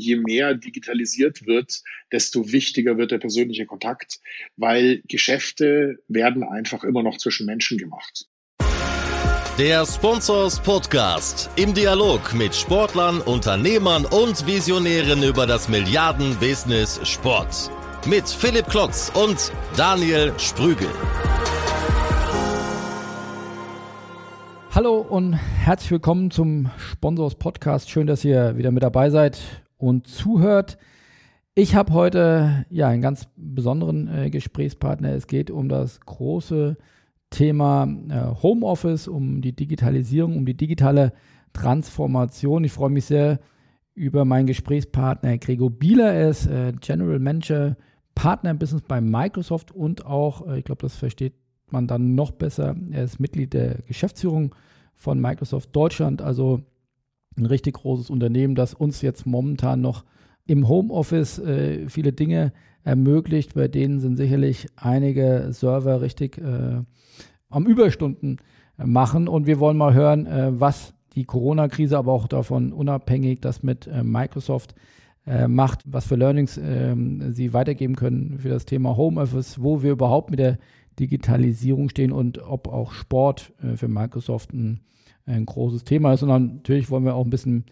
je mehr digitalisiert wird, desto wichtiger wird der persönliche Kontakt, weil Geschäfte werden einfach immer noch zwischen Menschen gemacht. Der Sponsors Podcast im Dialog mit Sportlern, Unternehmern und Visionären über das Milliarden-Business Sport. Mit Philipp Klotz und Daniel Sprügel. Hallo und herzlich willkommen zum Sponsors Podcast. Schön, dass ihr wieder mit dabei seid und zuhört. Ich habe heute ja einen ganz besonderen äh, Gesprächspartner. Es geht um das große Thema äh, Homeoffice, um die Digitalisierung, um die digitale Transformation. Ich freue mich sehr über meinen Gesprächspartner Gregor Bieler. Er ist äh, General Manager, Partner im Business bei Microsoft und auch, äh, ich glaube, das versteht man dann noch besser. Er ist Mitglied der Geschäftsführung von Microsoft Deutschland, also ein richtig großes Unternehmen, das uns jetzt momentan noch im Homeoffice äh, viele Dinge ermöglicht. Bei denen sind sicherlich einige Server richtig äh, am Überstunden machen. Und wir wollen mal hören, äh, was die Corona-Krise, aber auch davon unabhängig, das mit äh, Microsoft äh, macht, was für Learnings ähm, sie weitergeben können für das Thema Homeoffice, wo wir überhaupt mit der Digitalisierung stehen und ob auch Sport äh, für Microsoft ein, ein, großes Thema ist. Und natürlich wollen wir auch ein bisschen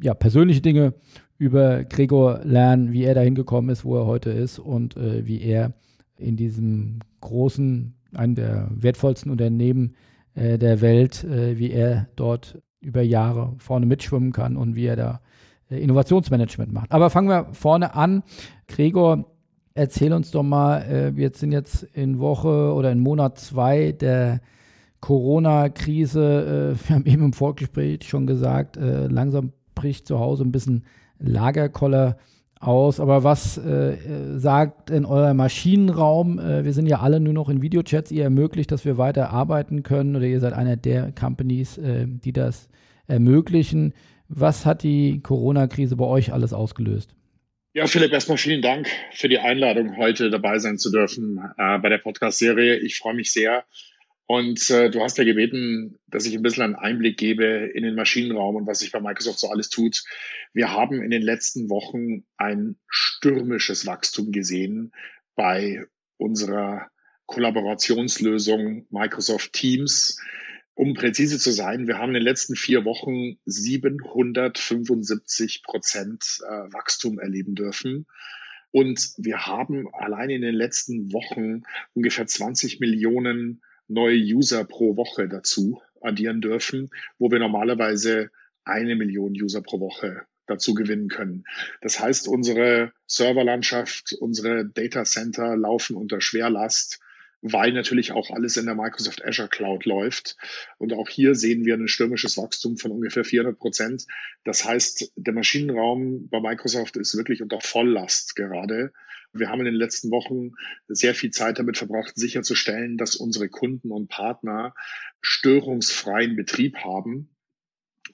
ja, persönliche Dinge über Gregor lernen, wie er dahin gekommen ist, wo er heute ist und äh, wie er in diesem großen, einem der wertvollsten Unternehmen äh, der Welt, äh, wie er dort über Jahre vorne mitschwimmen kann und wie er da äh, Innovationsmanagement macht. Aber fangen wir vorne an. Gregor Erzähl uns doch mal, äh, wir sind jetzt in Woche oder in Monat zwei der Corona-Krise. Äh, wir haben eben im Vorgespräch schon gesagt, äh, langsam bricht zu Hause ein bisschen Lagerkoller aus. Aber was äh, sagt in eurem Maschinenraum? Äh, wir sind ja alle nur noch in Videochats. Ihr ermöglicht, dass wir weiter arbeiten können oder ihr seid einer der Companies, äh, die das ermöglichen. Was hat die Corona-Krise bei euch alles ausgelöst? Ja, Philipp, erstmal vielen Dank für die Einladung, heute dabei sein zu dürfen äh, bei der Podcast-Serie. Ich freue mich sehr. Und äh, du hast ja gebeten, dass ich ein bisschen einen Einblick gebe in den Maschinenraum und was sich bei Microsoft so alles tut. Wir haben in den letzten Wochen ein stürmisches Wachstum gesehen bei unserer Kollaborationslösung Microsoft Teams. Um präzise zu sein, wir haben in den letzten vier Wochen 775 Prozent äh, Wachstum erleben dürfen. Und wir haben allein in den letzten Wochen ungefähr 20 Millionen neue User pro Woche dazu addieren dürfen, wo wir normalerweise eine Million User pro Woche dazu gewinnen können. Das heißt, unsere Serverlandschaft, unsere Data Center laufen unter Schwerlast weil natürlich auch alles in der Microsoft Azure Cloud läuft. Und auch hier sehen wir ein stürmisches Wachstum von ungefähr 400 Prozent. Das heißt, der Maschinenraum bei Microsoft ist wirklich unter Volllast gerade. Wir haben in den letzten Wochen sehr viel Zeit damit verbracht, sicherzustellen, dass unsere Kunden und Partner störungsfreien Betrieb haben.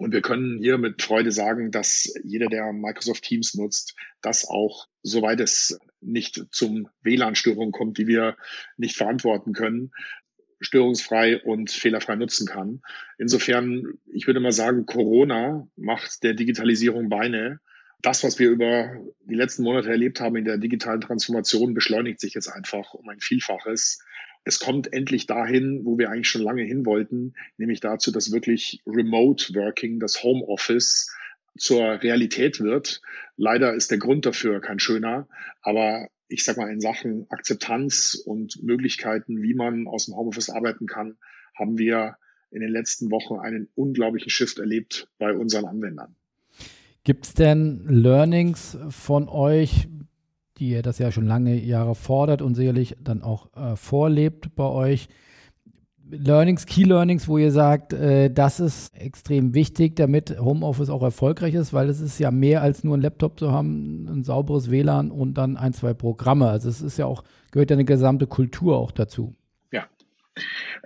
Und wir können hier mit Freude sagen, dass jeder, der Microsoft Teams nutzt, das auch, soweit es nicht zum WLAN-Störungen kommt, die wir nicht verantworten können, störungsfrei und fehlerfrei nutzen kann. Insofern, ich würde mal sagen, Corona macht der Digitalisierung Beine. Das, was wir über die letzten Monate erlebt haben in der digitalen Transformation, beschleunigt sich jetzt einfach um ein Vielfaches. Es kommt endlich dahin, wo wir eigentlich schon lange hin wollten, nämlich dazu, dass wirklich Remote Working, das Homeoffice zur Realität wird. Leider ist der Grund dafür kein schöner, aber ich sag mal, in Sachen Akzeptanz und Möglichkeiten, wie man aus dem Homeoffice arbeiten kann, haben wir in den letzten Wochen einen unglaublichen Shift erlebt bei unseren Anwendern. Gibt es denn Learnings von euch, die ihr das ja schon lange Jahre fordert und sicherlich dann auch äh, vorlebt bei euch, Learnings, Key Learnings, wo ihr sagt, äh, das ist extrem wichtig, damit Homeoffice auch erfolgreich ist, weil es ist ja mehr als nur ein Laptop zu haben, ein sauberes WLAN und dann ein, zwei Programme. Also es ist ja auch, gehört ja eine gesamte Kultur auch dazu.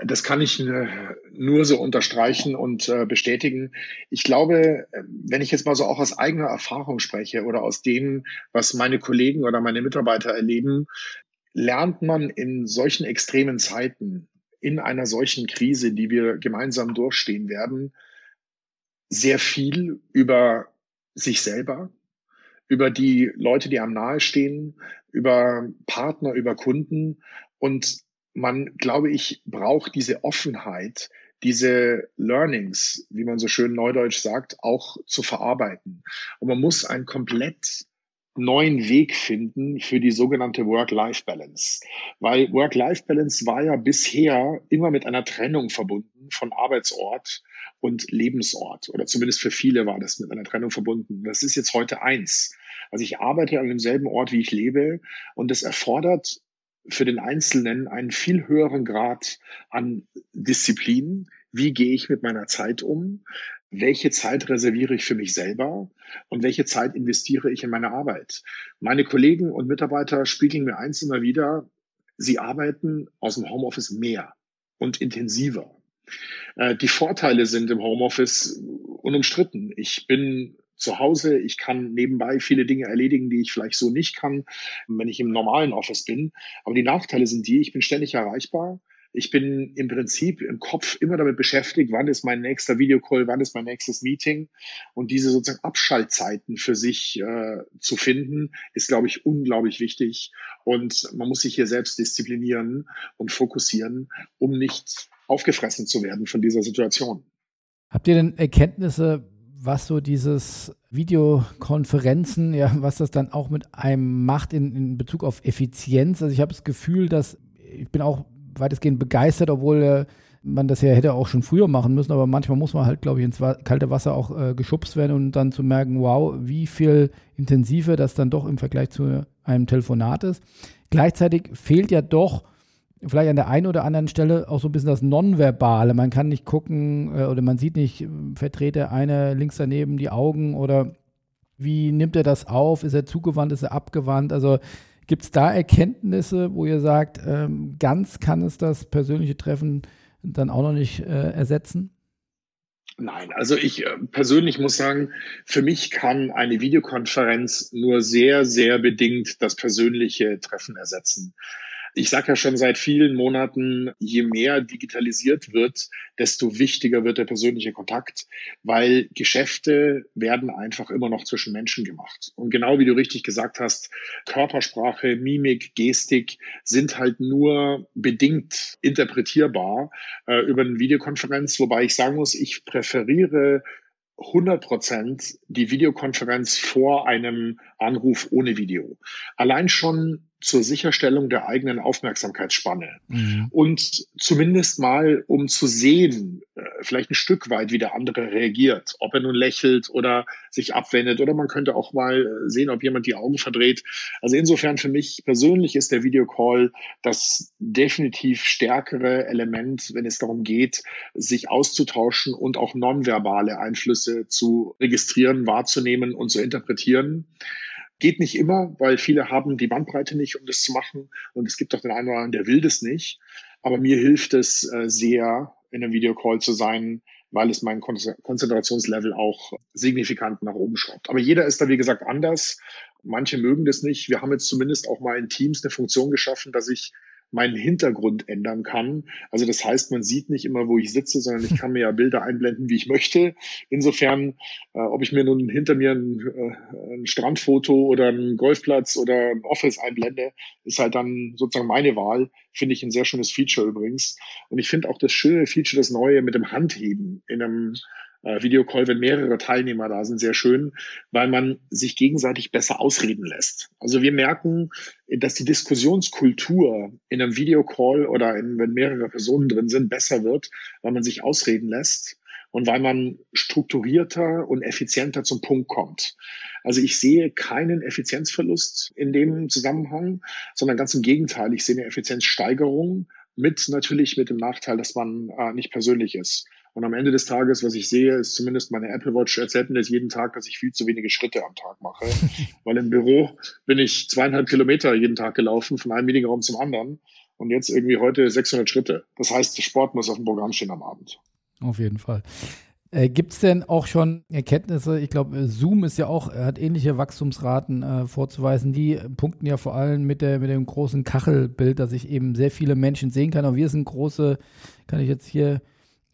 Das kann ich äh, nur so unterstreichen und äh, bestätigen. Ich glaube, wenn ich jetzt mal so auch aus eigener Erfahrung spreche oder aus dem, was meine Kollegen oder meine Mitarbeiter erleben, lernt man in solchen extremen Zeiten in einer solchen Krise, die wir gemeinsam durchstehen werden, sehr viel über sich selber, über die Leute, die einem nahestehen, über Partner, über Kunden. Und man, glaube ich, braucht diese Offenheit, diese Learnings, wie man so schön neudeutsch sagt, auch zu verarbeiten. Und man muss einen komplett neuen Weg finden für die sogenannte Work-Life-Balance. Weil Work-Life-Balance war ja bisher immer mit einer Trennung verbunden von Arbeitsort und Lebensort. Oder zumindest für viele war das mit einer Trennung verbunden. Das ist jetzt heute eins. Also ich arbeite an demselben Ort, wie ich lebe. Und das erfordert für den Einzelnen einen viel höheren Grad an Disziplin. Wie gehe ich mit meiner Zeit um? Welche Zeit reserviere ich für mich selber? Und welche Zeit investiere ich in meine Arbeit? Meine Kollegen und Mitarbeiter spiegeln mir eins immer wieder. Sie arbeiten aus dem Homeoffice mehr und intensiver. Äh, die Vorteile sind im Homeoffice unumstritten. Ich bin zu Hause. Ich kann nebenbei viele Dinge erledigen, die ich vielleicht so nicht kann, wenn ich im normalen Office bin. Aber die Nachteile sind die, ich bin ständig erreichbar. Ich bin im Prinzip im Kopf immer damit beschäftigt, wann ist mein nächster Videocall, wann ist mein nächstes Meeting. Und diese sozusagen Abschaltzeiten für sich äh, zu finden, ist, glaube ich, unglaublich wichtig. Und man muss sich hier selbst disziplinieren und fokussieren, um nicht aufgefressen zu werden von dieser Situation. Habt ihr denn Erkenntnisse, was so dieses Videokonferenzen, ja, was das dann auch mit einem macht in, in Bezug auf Effizienz. Also ich habe das Gefühl, dass ich bin auch weitestgehend begeistert, obwohl äh, man das ja hätte auch schon früher machen müssen, aber manchmal muss man halt, glaube ich, ins kalte Wasser auch äh, geschubst werden und dann zu merken, wow, wie viel intensiver das dann doch im Vergleich zu einem Telefonat ist. Gleichzeitig fehlt ja doch vielleicht an der einen oder anderen Stelle auch so ein bisschen das Nonverbale. Man kann nicht gucken äh, oder man sieht nicht, verdreht der eine links daneben die Augen oder wie nimmt er das auf? Ist er zugewandt, ist er abgewandt? Also gibt es da Erkenntnisse, wo ihr sagt, ähm, ganz kann es das persönliche Treffen dann auch noch nicht äh, ersetzen? Nein, also ich äh, persönlich muss sagen, für mich kann eine Videokonferenz nur sehr, sehr bedingt das persönliche Treffen ersetzen. Ich sage ja schon seit vielen Monaten, je mehr digitalisiert wird, desto wichtiger wird der persönliche Kontakt, weil Geschäfte werden einfach immer noch zwischen Menschen gemacht. Und genau wie du richtig gesagt hast, Körpersprache, Mimik, Gestik sind halt nur bedingt interpretierbar äh, über eine Videokonferenz, wobei ich sagen muss, ich präferiere 100 Prozent die Videokonferenz vor einem Anruf ohne Video. Allein schon zur Sicherstellung der eigenen Aufmerksamkeitsspanne. Mhm. Und zumindest mal, um zu sehen, äh, vielleicht ein Stück weit, wie der andere reagiert, ob er nun lächelt oder sich abwendet oder man könnte auch mal äh, sehen, ob jemand die Augen verdreht. Also insofern für mich persönlich ist der Videocall das definitiv stärkere Element, wenn es darum geht, sich auszutauschen und auch nonverbale Einflüsse zu registrieren, wahrzunehmen und zu interpretieren. Geht nicht immer, weil viele haben die Bandbreite nicht, um das zu machen. Und es gibt auch den einen oder anderen, der will das nicht. Aber mir hilft es äh, sehr, in einem Videocall zu sein, weil es mein Konzentrationslevel auch signifikant nach oben schraubt. Aber jeder ist da, wie gesagt, anders. Manche mögen das nicht. Wir haben jetzt zumindest auch mal in Teams eine Funktion geschaffen, dass ich meinen Hintergrund ändern kann. Also das heißt, man sieht nicht immer, wo ich sitze, sondern ich kann mir ja Bilder einblenden, wie ich möchte. Insofern, äh, ob ich mir nun hinter mir ein, äh, ein Strandfoto oder einen Golfplatz oder ein Office einblende, ist halt dann sozusagen meine Wahl. Finde ich ein sehr schönes Feature übrigens. Und ich finde auch das schöne Feature, das neue mit dem Handheben in einem äh, Videocall, wenn mehrere Teilnehmer da sind, sehr schön, weil man sich gegenseitig besser ausreden lässt. Also wir merken, dass die Diskussionskultur in einem Videocall oder in, wenn mehrere Personen drin sind, besser wird, weil man sich ausreden lässt und weil man strukturierter und effizienter zum Punkt kommt. Also ich sehe keinen Effizienzverlust in dem Zusammenhang, sondern ganz im Gegenteil, ich sehe eine Effizienzsteigerung mit natürlich mit dem Nachteil, dass man äh, nicht persönlich ist. Und am Ende des Tages, was ich sehe, ist zumindest meine Apple Watch erzählt mir das jeden Tag, dass ich viel zu wenige Schritte am Tag mache. Weil im Büro bin ich zweieinhalb Kilometer jeden Tag gelaufen, von einem Meetingraum zum anderen. Und jetzt irgendwie heute 600 Schritte. Das heißt, Sport muss auf dem Programm stehen am Abend. Auf jeden Fall. Äh, Gibt es denn auch schon Erkenntnisse? Ich glaube, Zoom ist ja auch, hat ähnliche Wachstumsraten äh, vorzuweisen. Die punkten ja vor allem mit, der, mit dem großen Kachelbild, dass ich eben sehr viele Menschen sehen kann. Aber wir sind große, kann ich jetzt hier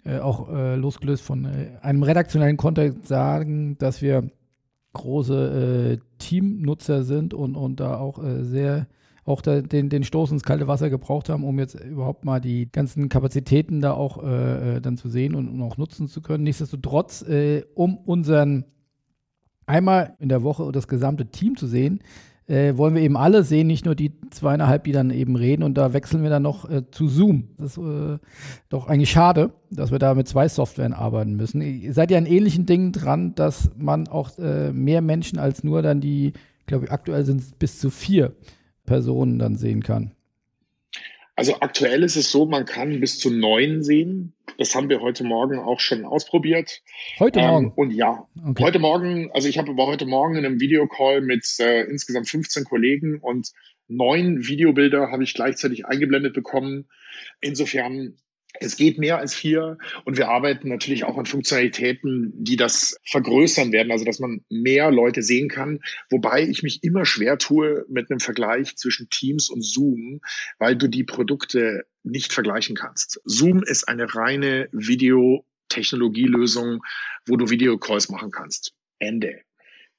äh, auch äh, losgelöst von äh, einem redaktionellen Kontext sagen, dass wir große äh, Teamnutzer sind und, und da auch äh, sehr auch da, den, den Stoß ins kalte Wasser gebraucht haben, um jetzt überhaupt mal die ganzen Kapazitäten da auch dann zu sehen und, und, auch nutzen zu können. Nichtsdestotrotz, um unseren einmal in der Woche das gesamte Team zu sehen, äh, wollen wir eben alle sehen, nicht nur die zweieinhalb, die dann eben reden. Und da wechseln wir dann noch äh, zu Zoom. Das ist äh, doch eigentlich schade, dass wir da mit zwei Softwaren arbeiten müssen. Ihr seid ja an ähnlichen Dingen dran, dass man auch äh, mehr Menschen als nur dann die, glaube ich, aktuell sind es bis zu vier Personen dann sehen kann. Also aktuell ist es so, man kann bis zu neun sehen. Das haben wir heute Morgen auch schon ausprobiert. Heute Morgen? Ähm, und ja, okay. heute Morgen, also ich habe war heute Morgen in einem Videocall mit äh, insgesamt 15 Kollegen und neun Videobilder habe ich gleichzeitig eingeblendet bekommen. Insofern es geht mehr als vier und wir arbeiten natürlich auch an Funktionalitäten, die das vergrößern werden, also dass man mehr Leute sehen kann, wobei ich mich immer schwer tue mit einem Vergleich zwischen Teams und Zoom, weil du die Produkte nicht vergleichen kannst. Zoom ist eine reine Videotechnologielösung, wo du Videocalls machen kannst. Ende.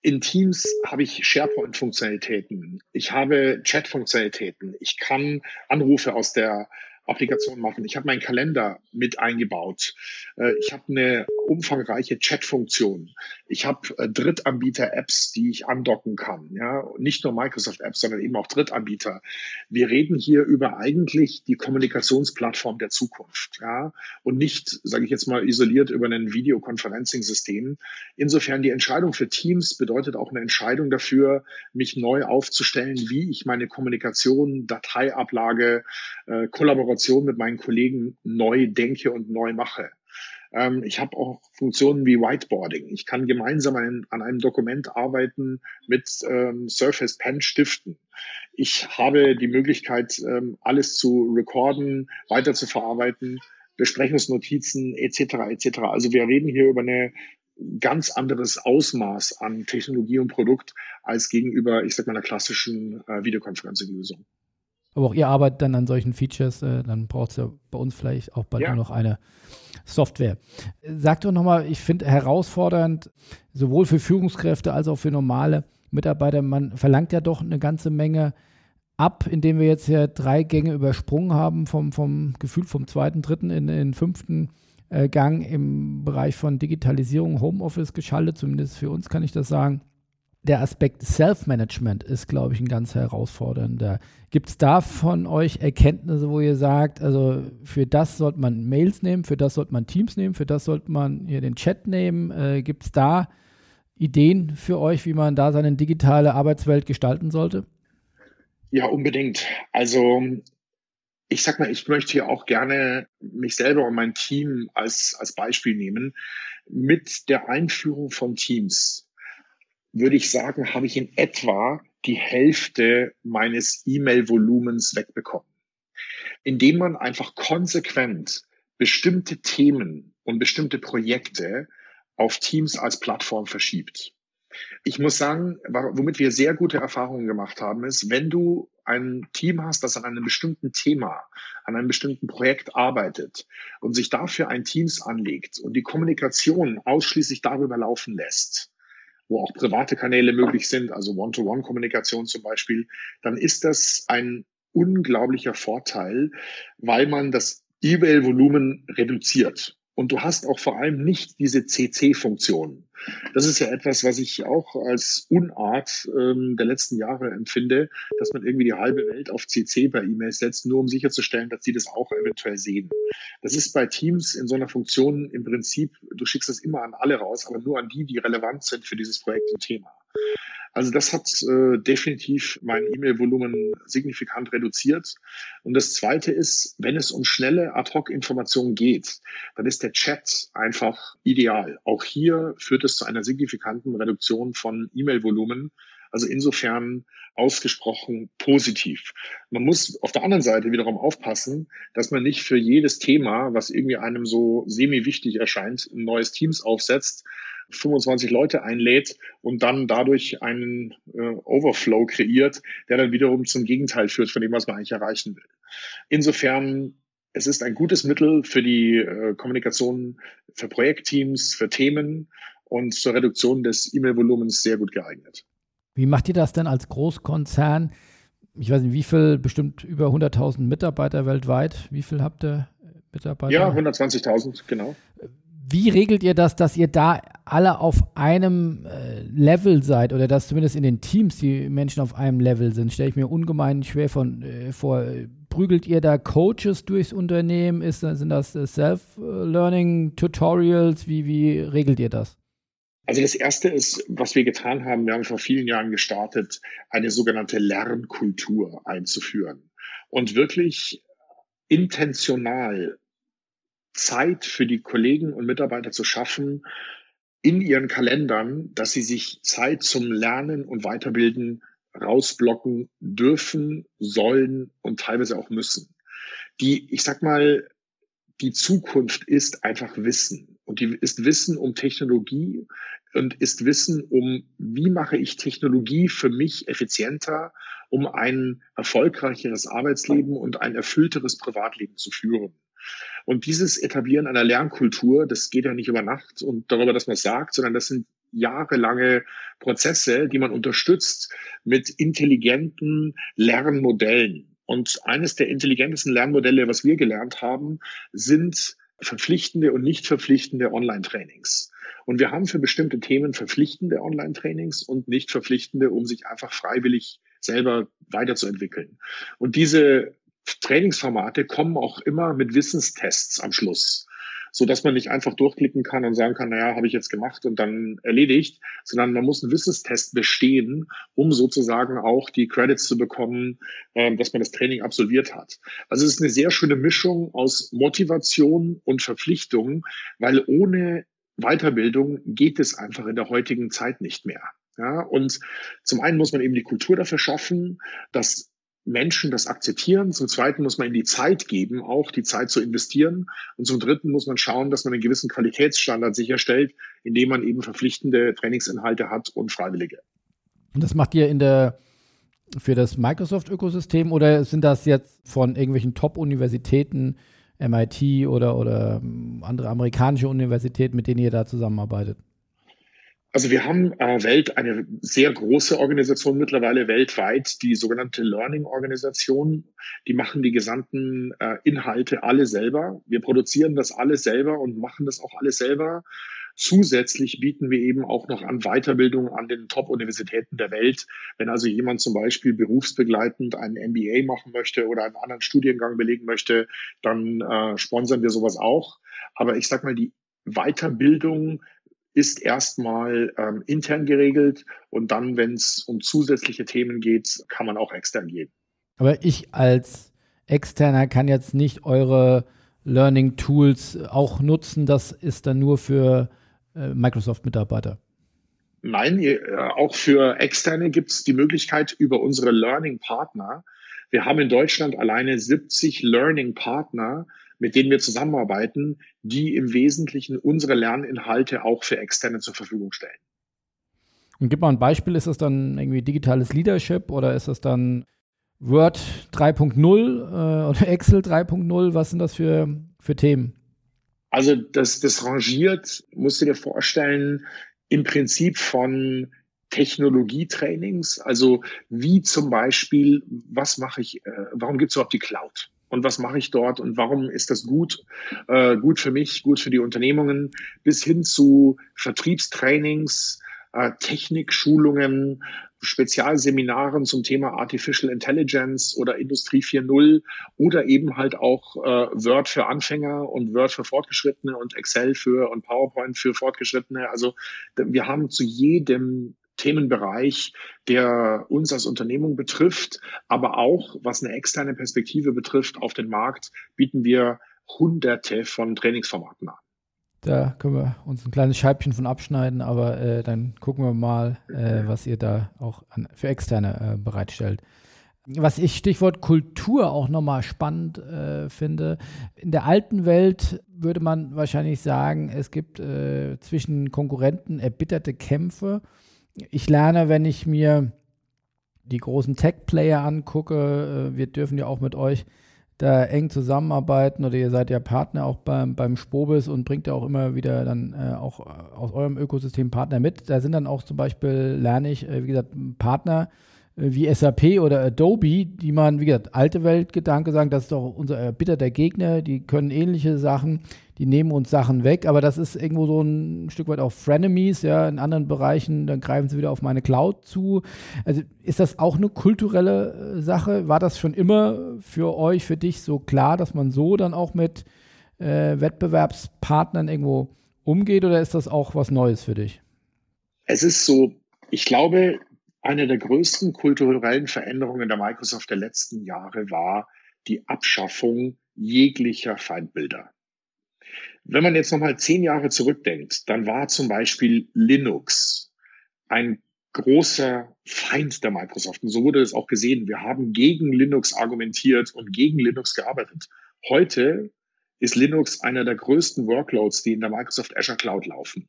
In Teams habe ich SharePoint-Funktionalitäten, ich habe Chat-Funktionalitäten, ich kann Anrufe aus der Applikation machen. Ich habe meinen Kalender mit eingebaut. Äh, ich habe eine umfangreiche Chat-Funktion. Ich habe äh, Drittanbieter-Apps, die ich andocken kann. Ja, nicht nur Microsoft-Apps, sondern eben auch Drittanbieter. Wir reden hier über eigentlich die Kommunikationsplattform der Zukunft. Ja, und nicht, sage ich jetzt mal, isoliert über ein Videoconferencing-System. Insofern die Entscheidung für Teams bedeutet auch eine Entscheidung dafür, mich neu aufzustellen, wie ich meine Kommunikation, Dateiablage, äh, Kollaboration mit meinen Kollegen neu denke und neu mache. Ähm, ich habe auch Funktionen wie Whiteboarding. Ich kann gemeinsam an, an einem Dokument arbeiten mit ähm, Surface Pen Stiften. Ich habe die Möglichkeit, ähm, alles zu recorden, weiter zu verarbeiten, Besprechungsnotizen etc. etc. Also wir reden hier über eine ganz anderes Ausmaß an Technologie und Produkt als gegenüber, ich sag mal, einer klassischen äh, Videokonferenzlösung. Aber auch ihr arbeitet dann an solchen Features, äh, dann braucht es ja bei uns vielleicht auch bald ja. nur noch eine Software. Sag doch nochmal, ich finde herausfordernd, sowohl für Führungskräfte als auch für normale Mitarbeiter, man verlangt ja doch eine ganze Menge ab, indem wir jetzt ja drei Gänge übersprungen haben, vom, vom Gefühl vom zweiten, dritten in den fünften äh, Gang im Bereich von Digitalisierung, Homeoffice geschaltet, zumindest für uns kann ich das sagen der Aspekt Self-Management ist, glaube ich, ein ganz herausfordernder. Gibt es da von euch Erkenntnisse, wo ihr sagt, also für das sollte man Mails nehmen, für das sollte man Teams nehmen, für das sollte man hier den Chat nehmen? Äh, Gibt es da Ideen für euch, wie man da seine digitale Arbeitswelt gestalten sollte? Ja, unbedingt. Also ich sag mal, ich möchte hier auch gerne mich selber und mein Team als, als Beispiel nehmen. Mit der Einführung von Teams würde ich sagen, habe ich in etwa die Hälfte meines E-Mail-Volumens wegbekommen. Indem man einfach konsequent bestimmte Themen und bestimmte Projekte auf Teams als Plattform verschiebt. Ich muss sagen, womit wir sehr gute Erfahrungen gemacht haben, ist, wenn du ein Team hast, das an einem bestimmten Thema, an einem bestimmten Projekt arbeitet und sich dafür ein Teams anlegt und die Kommunikation ausschließlich darüber laufen lässt, wo auch private Kanäle möglich sind, also One-to-One-Kommunikation zum Beispiel, dann ist das ein unglaublicher Vorteil, weil man das E-Mail-Volumen reduziert. Und du hast auch vor allem nicht diese CC-Funktion. Das ist ja etwas, was ich auch als Unart ähm, der letzten Jahre empfinde, dass man irgendwie die halbe Welt auf CC bei E-Mails setzt, nur um sicherzustellen, dass sie das auch eventuell sehen. Das ist bei Teams in so einer Funktion im Prinzip, du schickst das immer an alle raus, aber nur an die, die relevant sind für dieses Projekt und Thema. Also das hat äh, definitiv mein E-Mail-Volumen signifikant reduziert. Und das Zweite ist, wenn es um schnelle Ad-Hoc-Informationen geht, dann ist der Chat einfach ideal. Auch hier führt es zu einer signifikanten Reduktion von E-Mail-Volumen. Also insofern ausgesprochen positiv. Man muss auf der anderen Seite wiederum aufpassen, dass man nicht für jedes Thema, was irgendwie einem so semi-wichtig erscheint, ein neues Teams aufsetzt, 25 Leute einlädt und dann dadurch einen äh, Overflow kreiert, der dann wiederum zum Gegenteil führt von dem, was man eigentlich erreichen will. Insofern, es ist ein gutes Mittel für die äh, Kommunikation für Projektteams, für Themen und zur Reduktion des E-Mail-Volumens sehr gut geeignet. Wie macht ihr das denn als Großkonzern? Ich weiß nicht, wie viel, bestimmt über 100.000 Mitarbeiter weltweit. Wie viel habt ihr Mitarbeiter? Ja, 120.000, genau. Wie regelt ihr das, dass ihr da alle auf einem äh, Level seid oder dass zumindest in den Teams die Menschen auf einem Level sind? Stelle ich mir ungemein schwer von, äh, vor. Prügelt ihr da Coaches durchs Unternehmen? Ist, sind das äh, Self-Learning-Tutorials? Wie, wie regelt ihr das? Also das Erste ist, was wir getan haben, wir haben vor vielen Jahren gestartet, eine sogenannte Lernkultur einzuführen und wirklich intentional Zeit für die Kollegen und Mitarbeiter zu schaffen in ihren Kalendern, dass sie sich Zeit zum Lernen und Weiterbilden rausblocken dürfen, sollen und teilweise auch müssen. Die, ich sag mal, die Zukunft ist einfach Wissen. Und die ist Wissen um Technologie und ist Wissen um, wie mache ich Technologie für mich effizienter, um ein erfolgreicheres Arbeitsleben und ein erfüllteres Privatleben zu führen. Und dieses Etablieren einer Lernkultur, das geht ja nicht über Nacht und darüber, dass man sagt, sondern das sind jahrelange Prozesse, die man unterstützt mit intelligenten Lernmodellen. Und eines der intelligentesten Lernmodelle, was wir gelernt haben, sind verpflichtende und nicht verpflichtende Online-Trainings. Und wir haben für bestimmte Themen verpflichtende Online-Trainings und nicht verpflichtende, um sich einfach freiwillig selber weiterzuentwickeln. Und diese Trainingsformate kommen auch immer mit Wissenstests am Schluss so dass man nicht einfach durchklicken kann und sagen kann, naja, habe ich jetzt gemacht und dann erledigt, sondern man muss einen Wissenstest bestehen, um sozusagen auch die Credits zu bekommen, äh, dass man das Training absolviert hat. Also es ist eine sehr schöne Mischung aus Motivation und Verpflichtung, weil ohne Weiterbildung geht es einfach in der heutigen Zeit nicht mehr. Ja, und zum einen muss man eben die Kultur dafür schaffen, dass Menschen das akzeptieren. Zum Zweiten muss man ihnen die Zeit geben, auch die Zeit zu investieren. Und zum Dritten muss man schauen, dass man einen gewissen Qualitätsstandard sicherstellt, indem man eben verpflichtende Trainingsinhalte hat und Freiwillige. Und das macht ihr in der für das Microsoft-Ökosystem oder sind das jetzt von irgendwelchen Top-Universitäten, MIT oder, oder andere amerikanische Universitäten, mit denen ihr da zusammenarbeitet? Also wir haben äh, Welt eine sehr große Organisation mittlerweile weltweit, die sogenannte Learning-Organisation. Die machen die gesamten äh, Inhalte alle selber. Wir produzieren das alles selber und machen das auch alles selber. Zusätzlich bieten wir eben auch noch an Weiterbildung an den Top-Universitäten der Welt. Wenn also jemand zum Beispiel berufsbegleitend einen MBA machen möchte oder einen anderen Studiengang belegen möchte, dann äh, sponsern wir sowas auch. Aber ich sag mal, die Weiterbildung ist erstmal ähm, intern geregelt und dann, wenn es um zusätzliche Themen geht, kann man auch extern gehen. Aber ich als Externer kann jetzt nicht eure Learning Tools auch nutzen. Das ist dann nur für äh, Microsoft-Mitarbeiter. Nein, äh, auch für Externe gibt es die Möglichkeit über unsere Learning Partner. Wir haben in Deutschland alleine 70 Learning Partner, mit denen wir zusammenarbeiten, die im Wesentlichen unsere Lerninhalte auch für Externe zur Verfügung stellen. Und gib mal ein Beispiel, ist das dann irgendwie digitales Leadership oder ist das dann Word 3.0 äh, oder Excel 3.0? Was sind das für, für Themen? Also das, das rangiert, musst du dir vorstellen, im Prinzip von Technologietrainings, also wie zum Beispiel, was mache ich, äh, warum gibt es überhaupt die Cloud? Und was mache ich dort und warum ist das gut, äh, gut für mich, gut für die Unternehmungen, bis hin zu Vertriebstrainings, äh, Technikschulungen, Spezialseminaren zum Thema Artificial Intelligence oder Industrie 4.0 oder eben halt auch äh, Word für Anfänger und Word für Fortgeschrittene und Excel für und PowerPoint für Fortgeschrittene. Also wir haben zu jedem Themenbereich, der uns als Unternehmung betrifft, aber auch was eine externe Perspektive betrifft auf den Markt, bieten wir hunderte von Trainingsformaten an. Da können wir uns ein kleines Scheibchen von abschneiden, aber äh, dann gucken wir mal, äh, was ihr da auch an, für Externe äh, bereitstellt. Was ich Stichwort Kultur auch nochmal spannend äh, finde. In der alten Welt würde man wahrscheinlich sagen, es gibt äh, zwischen Konkurrenten erbitterte Kämpfe ich lerne, wenn ich mir die großen Tech-Player angucke, äh, wir dürfen ja auch mit euch da eng zusammenarbeiten oder ihr seid ja Partner auch beim, beim Spobis und bringt ja auch immer wieder dann äh, auch aus eurem Ökosystem Partner mit. Da sind dann auch zum Beispiel, lerne ich, äh, wie gesagt, Partner äh, wie SAP oder Adobe, die man, wie gesagt, alte Weltgedanke sagen, das ist doch unser erbitterter Gegner, die können ähnliche Sachen, die nehmen uns Sachen weg, aber das ist irgendwo so ein Stück weit auch Frenemies, ja, in anderen Bereichen, dann greifen sie wieder auf meine Cloud zu. Also ist das auch eine kulturelle äh, Sache? War das schon immer für euch, für dich so klar, dass man so dann auch mit äh, Wettbewerbspartnern irgendwo umgeht oder ist das auch was Neues für dich? Es ist so, ich glaube, eine der größten kulturellen Veränderungen der Microsoft der letzten Jahre war die Abschaffung jeglicher Feindbilder. Wenn man jetzt nochmal zehn Jahre zurückdenkt, dann war zum Beispiel Linux ein großer Feind der Microsoft. Und so wurde es auch gesehen. Wir haben gegen Linux argumentiert und gegen Linux gearbeitet. Heute ist Linux einer der größten Workloads, die in der Microsoft Azure Cloud laufen.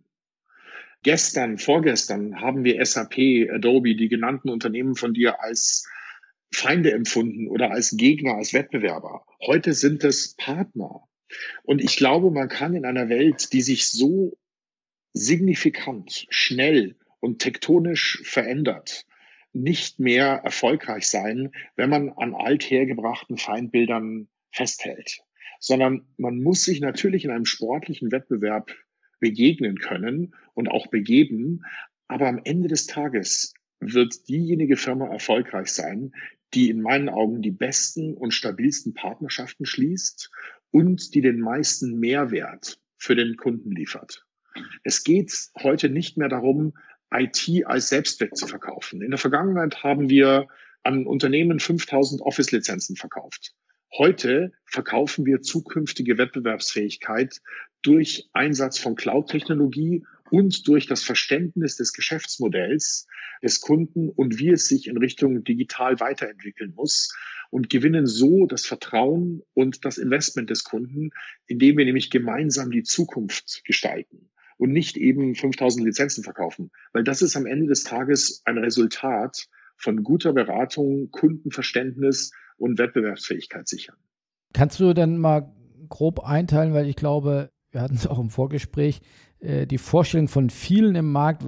Gestern, vorgestern haben wir SAP, Adobe, die genannten Unternehmen von dir als Feinde empfunden oder als Gegner, als Wettbewerber. Heute sind es Partner. Und ich glaube, man kann in einer Welt, die sich so signifikant, schnell und tektonisch verändert, nicht mehr erfolgreich sein, wenn man an althergebrachten Feindbildern festhält, sondern man muss sich natürlich in einem sportlichen Wettbewerb begegnen können und auch begeben, aber am Ende des Tages wird diejenige Firma erfolgreich sein, die in meinen Augen die besten und stabilsten Partnerschaften schließt und die den meisten Mehrwert für den Kunden liefert. Es geht heute nicht mehr darum, IT als Selbstzweck zu verkaufen. In der Vergangenheit haben wir an Unternehmen 5000 Office-Lizenzen verkauft. Heute verkaufen wir zukünftige Wettbewerbsfähigkeit durch Einsatz von Cloud-Technologie und durch das Verständnis des Geschäftsmodells des Kunden und wie es sich in Richtung digital weiterentwickeln muss und gewinnen so das Vertrauen und das Investment des Kunden, indem wir nämlich gemeinsam die Zukunft gestalten und nicht eben 5000 Lizenzen verkaufen, weil das ist am Ende des Tages ein Resultat von guter Beratung, Kundenverständnis und Wettbewerbsfähigkeit sichern. Kannst du denn mal grob einteilen, weil ich glaube, wir hatten es auch im Vorgespräch, äh, die Vorstellung von vielen im Markt,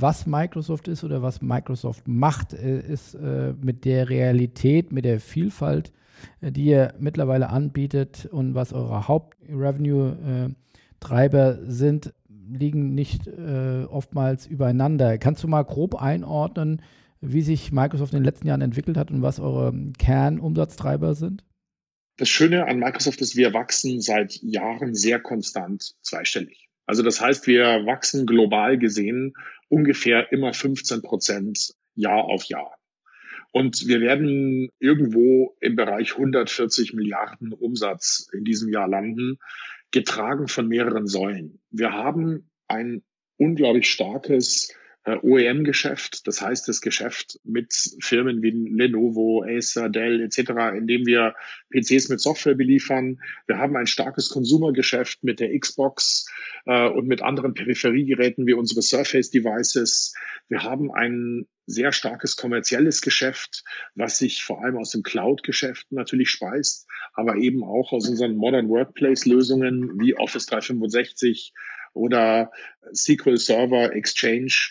was Microsoft ist oder was Microsoft macht, äh, ist äh, mit der Realität, mit der Vielfalt, äh, die ihr mittlerweile anbietet und was eure Haupt-Revenue-Treiber sind, liegen nicht oftmals übereinander. Kannst du mal grob einordnen, wie sich Microsoft in den letzten Jahren entwickelt hat und was eure Kernumsatztreiber sind? Das Schöne an Microsoft ist, wir wachsen seit Jahren sehr konstant zweistellig. Also das heißt, wir wachsen global gesehen ungefähr immer 15 Prozent Jahr auf Jahr. Und wir werden irgendwo im Bereich 140 Milliarden Umsatz in diesem Jahr landen, getragen von mehreren Säulen. Wir haben ein unglaublich starkes OEM-Geschäft, das heißt das Geschäft mit Firmen wie Lenovo, Acer, Dell etc., indem wir PCs mit Software beliefern. Wir haben ein starkes Consumer-Geschäft mit der Xbox äh, und mit anderen Peripheriegeräten wie unsere Surface-Devices. Wir haben ein sehr starkes kommerzielles Geschäft, was sich vor allem aus dem Cloud-Geschäft natürlich speist, aber eben auch aus unseren Modern Workplace-Lösungen wie Office 365, oder SQL Server Exchange.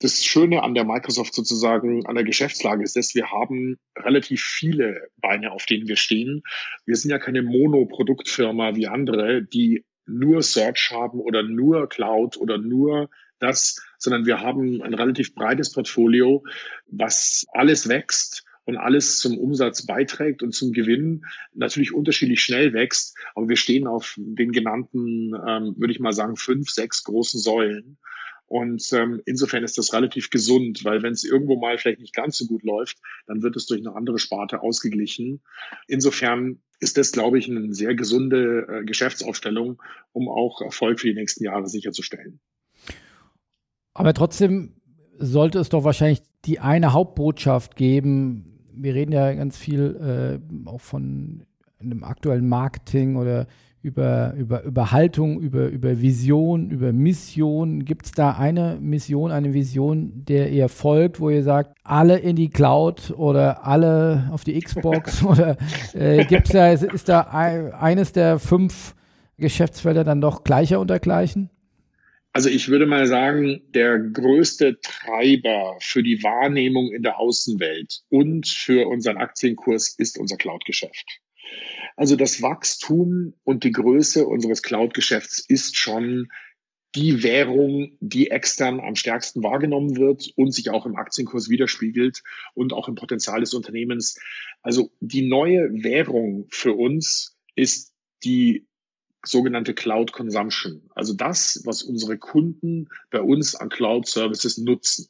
Das Schöne an der Microsoft sozusagen, an der Geschäftslage ist, dass wir haben relativ viele Beine, auf denen wir stehen. Wir sind ja keine Monoproduktfirma wie andere, die nur Search haben oder nur Cloud oder nur das, sondern wir haben ein relativ breites Portfolio, was alles wächst und alles zum Umsatz beiträgt und zum Gewinn natürlich unterschiedlich schnell wächst. Aber wir stehen auf den genannten, ähm, würde ich mal sagen, fünf, sechs großen Säulen. Und ähm, insofern ist das relativ gesund, weil wenn es irgendwo mal vielleicht nicht ganz so gut läuft, dann wird es durch eine andere Sparte ausgeglichen. Insofern ist das, glaube ich, eine sehr gesunde äh, Geschäftsaufstellung, um auch Erfolg für die nächsten Jahre sicherzustellen. Aber trotzdem sollte es doch wahrscheinlich die eine Hauptbotschaft geben, wir reden ja ganz viel äh, auch von einem aktuellen Marketing oder über, über, über Haltung, über, über Vision, über Mission. Gibt es da eine Mission, eine Vision, der ihr folgt, wo ihr sagt, alle in die Cloud oder alle auf die Xbox? oder äh, gibt's da, ist, ist da eines der fünf Geschäftsfelder dann doch gleicher unter gleichen? Also ich würde mal sagen, der größte Treiber für die Wahrnehmung in der Außenwelt und für unseren Aktienkurs ist unser Cloud-Geschäft. Also das Wachstum und die Größe unseres Cloud-Geschäfts ist schon die Währung, die extern am stärksten wahrgenommen wird und sich auch im Aktienkurs widerspiegelt und auch im Potenzial des Unternehmens. Also die neue Währung für uns ist die sogenannte Cloud Consumption. Also das, was unsere Kunden bei uns an Cloud Services nutzen.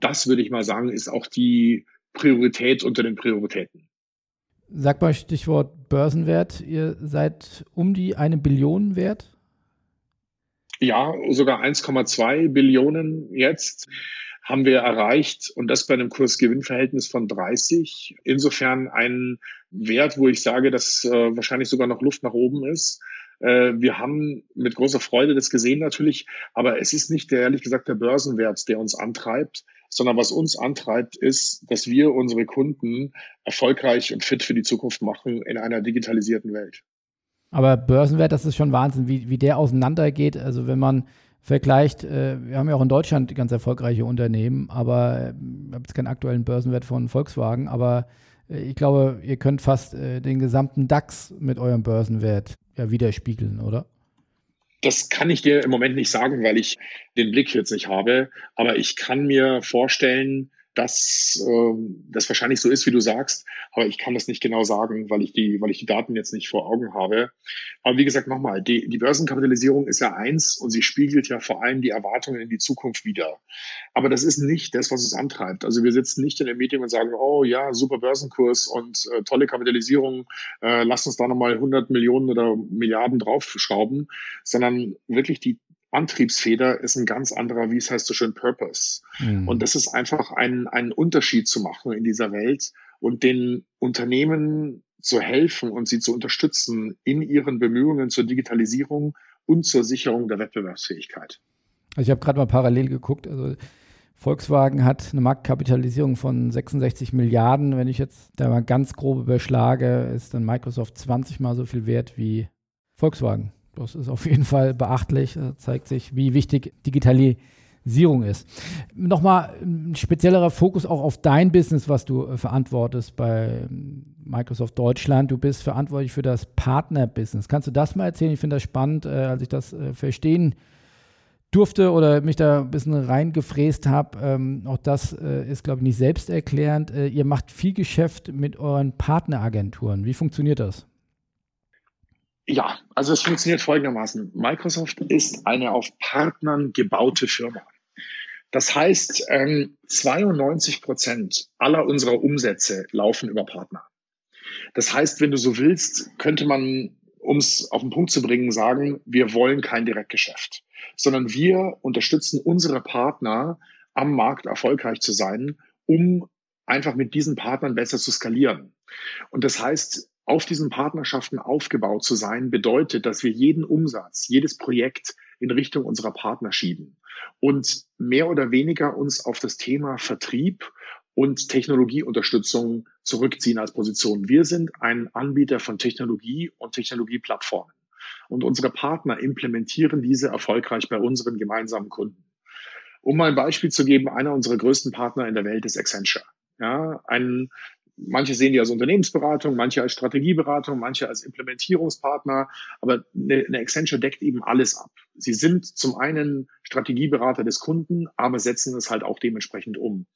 Das würde ich mal sagen, ist auch die Priorität unter den Prioritäten. Sag mal Stichwort Börsenwert. Ihr seid um die eine Billion wert? Ja, sogar 1,2 Billionen jetzt haben wir erreicht und das bei einem Kursgewinnverhältnis von 30. Insofern ein Wert, wo ich sage, dass äh, wahrscheinlich sogar noch Luft nach oben ist. Äh, wir haben mit großer Freude das gesehen natürlich, aber es ist nicht der, ehrlich gesagt, der Börsenwert, der uns antreibt, sondern was uns antreibt, ist, dass wir unsere Kunden erfolgreich und fit für die Zukunft machen in einer digitalisierten Welt. Aber Börsenwert, das ist schon Wahnsinn, wie, wie der auseinandergeht. Also wenn man vergleicht, äh, wir haben ja auch in Deutschland ganz erfolgreiche Unternehmen, aber äh, ich habe jetzt keinen aktuellen Börsenwert von Volkswagen, aber ich glaube, ihr könnt fast äh, den gesamten DAX mit eurem Börsenwert ja, widerspiegeln, oder? Das kann ich dir im Moment nicht sagen, weil ich den Blick jetzt nicht habe. Aber ich kann mir vorstellen, dass äh, das wahrscheinlich so ist, wie du sagst, aber ich kann das nicht genau sagen, weil ich die, weil ich die Daten jetzt nicht vor Augen habe. Aber wie gesagt, nochmal, die, die Börsenkapitalisierung ist ja eins und sie spiegelt ja vor allem die Erwartungen in die Zukunft wider. Aber das ist nicht das, was uns antreibt. Also wir sitzen nicht in einem Meeting und sagen, oh ja, super Börsenkurs und äh, tolle Kapitalisierung, äh, lass uns da nochmal 100 Millionen oder Milliarden draufschrauben, sondern wirklich die Antriebsfeder ist ein ganz anderer, wie es heißt so schön, Purpose. Mhm. Und das ist einfach ein, ein Unterschied zu machen in dieser Welt und den Unternehmen zu helfen und sie zu unterstützen in ihren Bemühungen zur Digitalisierung und zur Sicherung der Wettbewerbsfähigkeit. Also ich habe gerade mal parallel geguckt, also Volkswagen hat eine Marktkapitalisierung von 66 Milliarden. Wenn ich jetzt da mal ganz grob überschlage, ist dann Microsoft 20 mal so viel wert wie Volkswagen. Das ist auf jeden Fall beachtlich, äh, zeigt sich, wie wichtig Digitalisierung ist. Nochmal ein speziellerer Fokus auch auf dein Business, was du äh, verantwortest bei ähm, Microsoft Deutschland. Du bist verantwortlich für das Partner-Business. Kannst du das mal erzählen? Ich finde das spannend, äh, als ich das verstehen durfte oder mich da ein bisschen reingefräst habe. Ähm, auch das ist, glaube ich, nicht selbsterklärend. ihr macht viel Geschäft mit euren Partneragenturen. Wie funktioniert das? Ja, also es funktioniert folgendermaßen. Microsoft ist eine auf Partnern gebaute Firma. Das heißt, 92 ähm, Prozent aller unserer Umsätze laufen über Partner. Das heißt, wenn du so willst, könnte man, um es auf den Punkt zu bringen, sagen, wir wollen kein Direktgeschäft, sondern wir unterstützen unsere Partner, am Markt erfolgreich zu sein, um einfach mit diesen Partnern besser zu skalieren. Und das heißt, auf diesen Partnerschaften aufgebaut zu sein, bedeutet, dass wir jeden Umsatz, jedes Projekt in Richtung unserer Partner schieben und mehr oder weniger uns auf das Thema Vertrieb und Technologieunterstützung zurückziehen als Position. Wir sind ein Anbieter von Technologie und Technologieplattformen. Und unsere Partner implementieren diese erfolgreich bei unseren gemeinsamen Kunden. Um mal ein Beispiel zu geben, einer unserer größten Partner in der Welt ist Accenture. Ja, ein manche sehen die als Unternehmensberatung, manche als Strategieberatung, manche als Implementierungspartner, aber eine, Accenture deckt eben alles ab. Sie sind zum einen Strategieberater des Kunden, aber setzen es halt auch dementsprechend um.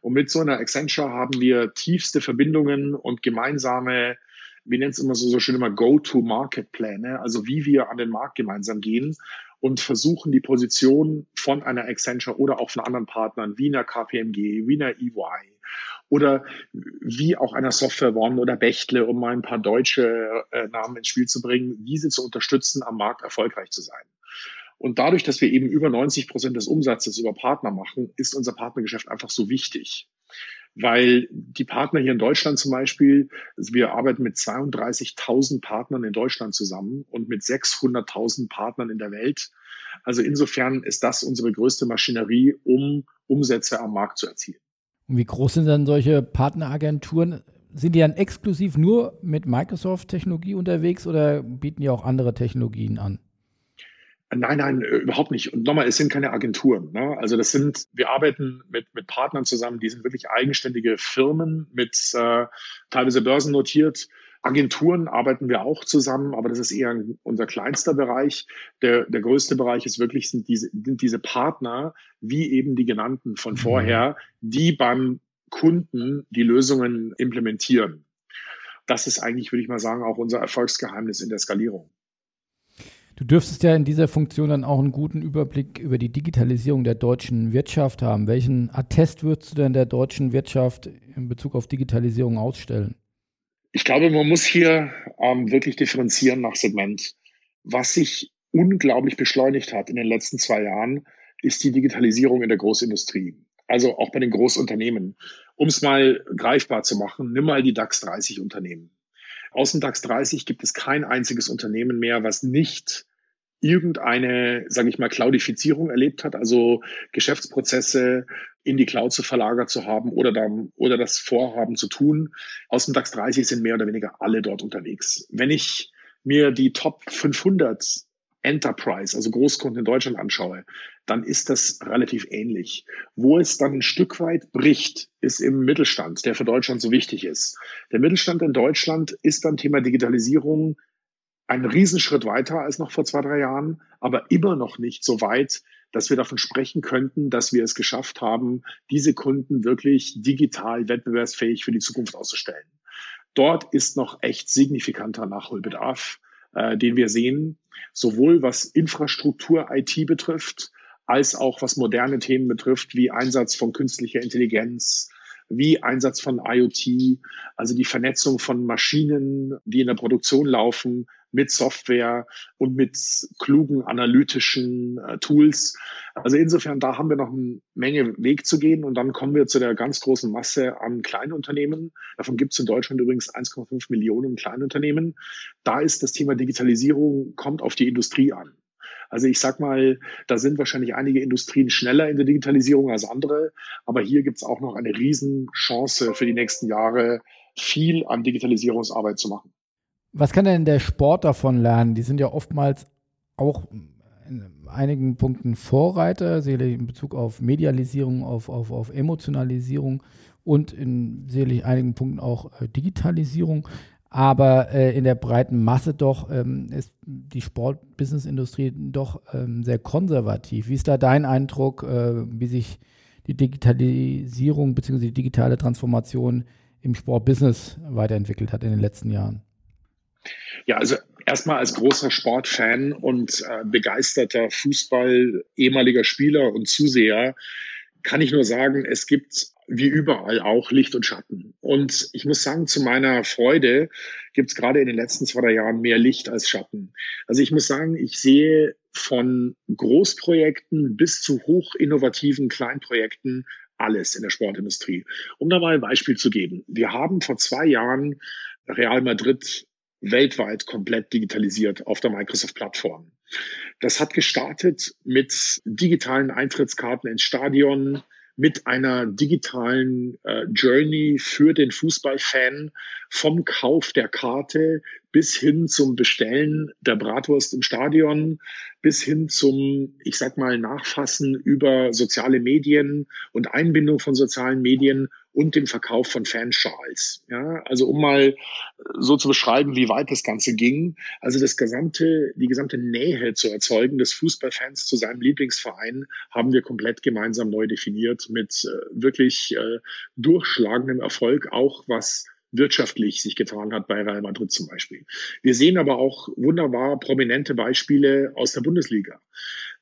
Und mit so einer Accenture haben wir tiefste Verbindungen und gemeinsame, wie nennt es immer so, so schön immer Go-to-Market-Pläne, also wie wir an den Markt gemeinsam gehen und versuchen die Position von einer Accenture oder auch von anderen Partnern wie einer KPMG, wie einer EY oder wie auch einer Software One oder Bechtle, um mal ein paar deutsche äh, Namen ins Spiel zu bringen, diese zu unterstützen, am Markt erfolgreich zu sein. Und dadurch, dass wir eben über 90 Prozent des Umsatzes über Partner machen, ist unser Partnergeschäft einfach so wichtig. weil die Partner hier in Deutschland zum Beispiel, wir arbeiten mit 32.000 Partnern in Deutschland zusammen und mit 600.000 Partnern in der Welt. Also insofern ist das unsere größte Maschinerie, um Umsätze am Markt zu erzielen. Und wie groß sind dann solche Partneragenturen? Sind die dann exklusiv nur mit Microsoft-Technologie unterwegs oder bieten die auch andere Technologien an? Nein, nein, äh, überhaupt nicht. Und nochmal, es sind keine Agenturen. Ne? Also das sind, wir arbeiten mit, mit Partnern zusammen, die sind wirklich eigenständige Firmen mit äh, teilweise börsennotiert. Agenturen arbeiten wir auch zusammen, aber das ist eher unser kleinster Bereich. Der, der größte Bereich ist wirklich, sind diese, sind diese Partner, wie eben die genannten von mhm. vorher, die beim Kunden die Lösungen implementieren. Das ist eigentlich, würde ich mal sagen, auch unser Erfolgsgeheimnis in der Skalierung. Du dürftest ja in dieser Funktion dann auch einen guten Überblick über die Digitalisierung der deutschen Wirtschaft haben. Welchen Attest würdest du denn der deutschen Wirtschaft in Bezug auf Digitalisierung ausstellen? Ich glaube, man muss hier ähm, wirklich differenzieren nach Segment. Was sich unglaublich beschleunigt hat in den letzten zwei Jahren, ist die Digitalisierung in der Großindustrie. Also auch bei den Großunternehmen. Um es mal greifbar zu machen, nimm mal die DAX 30 Unternehmen. Aus dem DAX 30 gibt es kein einziges Unternehmen mehr, was nicht irgendeine, sage ich mal, Cloudifizierung erlebt hat, also Geschäftsprozesse in die Cloud zu verlagert zu haben oder, dann, oder das Vorhaben zu tun. Aus dem DAX 30 sind mehr oder weniger alle dort unterwegs. Wenn ich mir die Top 500 Enterprise, also Großkunden in Deutschland anschaue, dann ist das relativ ähnlich. Wo es dann ein Stück weit bricht, ist im Mittelstand, der für Deutschland so wichtig ist. Der Mittelstand in Deutschland ist beim Thema Digitalisierung ein Riesenschritt weiter als noch vor zwei, drei Jahren, aber immer noch nicht so weit, dass wir davon sprechen könnten, dass wir es geschafft haben, diese Kunden wirklich digital wettbewerbsfähig für die Zukunft auszustellen. Dort ist noch echt signifikanter Nachholbedarf, äh, den wir sehen, sowohl was Infrastruktur IT betrifft, als auch was moderne Themen betrifft, wie Einsatz von künstlicher Intelligenz, wie Einsatz von IoT, also die Vernetzung von Maschinen, die in der Produktion laufen, mit Software und mit klugen analytischen äh, Tools. Also insofern, da haben wir noch eine Menge Weg zu gehen und dann kommen wir zu der ganz großen Masse an Kleinunternehmen. Davon gibt es in Deutschland übrigens 1,5 Millionen Kleinunternehmen. Da ist das Thema Digitalisierung, kommt auf die Industrie an. Also ich sag mal, da sind wahrscheinlich einige Industrien schneller in der Digitalisierung als andere, aber hier gibt es auch noch eine Riesenchance für die nächsten Jahre, viel an Digitalisierungsarbeit zu machen. Was kann denn der Sport davon lernen? Die sind ja oftmals auch in einigen Punkten Vorreiter, sicherlich in Bezug auf Medialisierung, auf, auf, auf Emotionalisierung und in sicherlich einigen Punkten auch äh, Digitalisierung. Aber äh, in der breiten Masse doch ähm, ist die Sport-Business-Industrie doch ähm, sehr konservativ. Wie ist da dein Eindruck, äh, wie sich die Digitalisierung bzw. die digitale Transformation im Sport-Business weiterentwickelt hat in den letzten Jahren? Ja, also erstmal als großer Sportfan und äh, begeisterter Fußball, ehemaliger Spieler und Zuseher kann ich nur sagen, es gibt wie überall auch Licht und Schatten. Und ich muss sagen, zu meiner Freude gibt es gerade in den letzten zwei, drei Jahren mehr Licht als Schatten. Also ich muss sagen, ich sehe von Großprojekten bis zu hochinnovativen Kleinprojekten alles in der Sportindustrie. Um da mal ein Beispiel zu geben. Wir haben vor zwei Jahren Real Madrid weltweit komplett digitalisiert auf der Microsoft-Plattform. Das hat gestartet mit digitalen Eintrittskarten ins Stadion, mit einer digitalen äh, Journey für den Fußballfan vom Kauf der Karte bis hin zum Bestellen der Bratwurst im Stadion, bis hin zum, ich sag mal, Nachfassen über soziale Medien und Einbindung von sozialen Medien und dem Verkauf von Fanschals. Ja, also um mal so zu beschreiben, wie weit das Ganze ging. Also das gesamte, die gesamte Nähe zu erzeugen des Fußballfans zu seinem Lieblingsverein haben wir komplett gemeinsam neu definiert mit äh, wirklich äh, durchschlagendem Erfolg, auch was wirtschaftlich sich getan hat bei Real Madrid zum Beispiel. Wir sehen aber auch wunderbar prominente Beispiele aus der Bundesliga.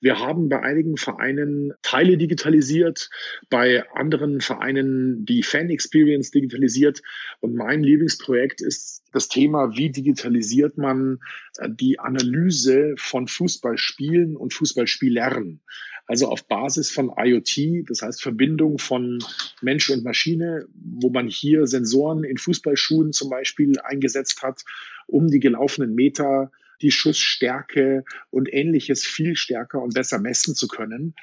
Wir haben bei einigen Vereinen Teile digitalisiert, bei anderen Vereinen die Fan Experience digitalisiert. Und mein Lieblingsprojekt ist das Thema, wie digitalisiert man äh, die Analyse von Fußballspielen und Fußballspielern. also auf Basis von IoT, das heißt Verbindung von Mensch und Maschine, wo man hier Sensoren in Fußballschuhen zum Beispiel eingesetzt hat, um die gelaufenen Meter die Schussstärke und ähnliches viel stärker und besser messen zu können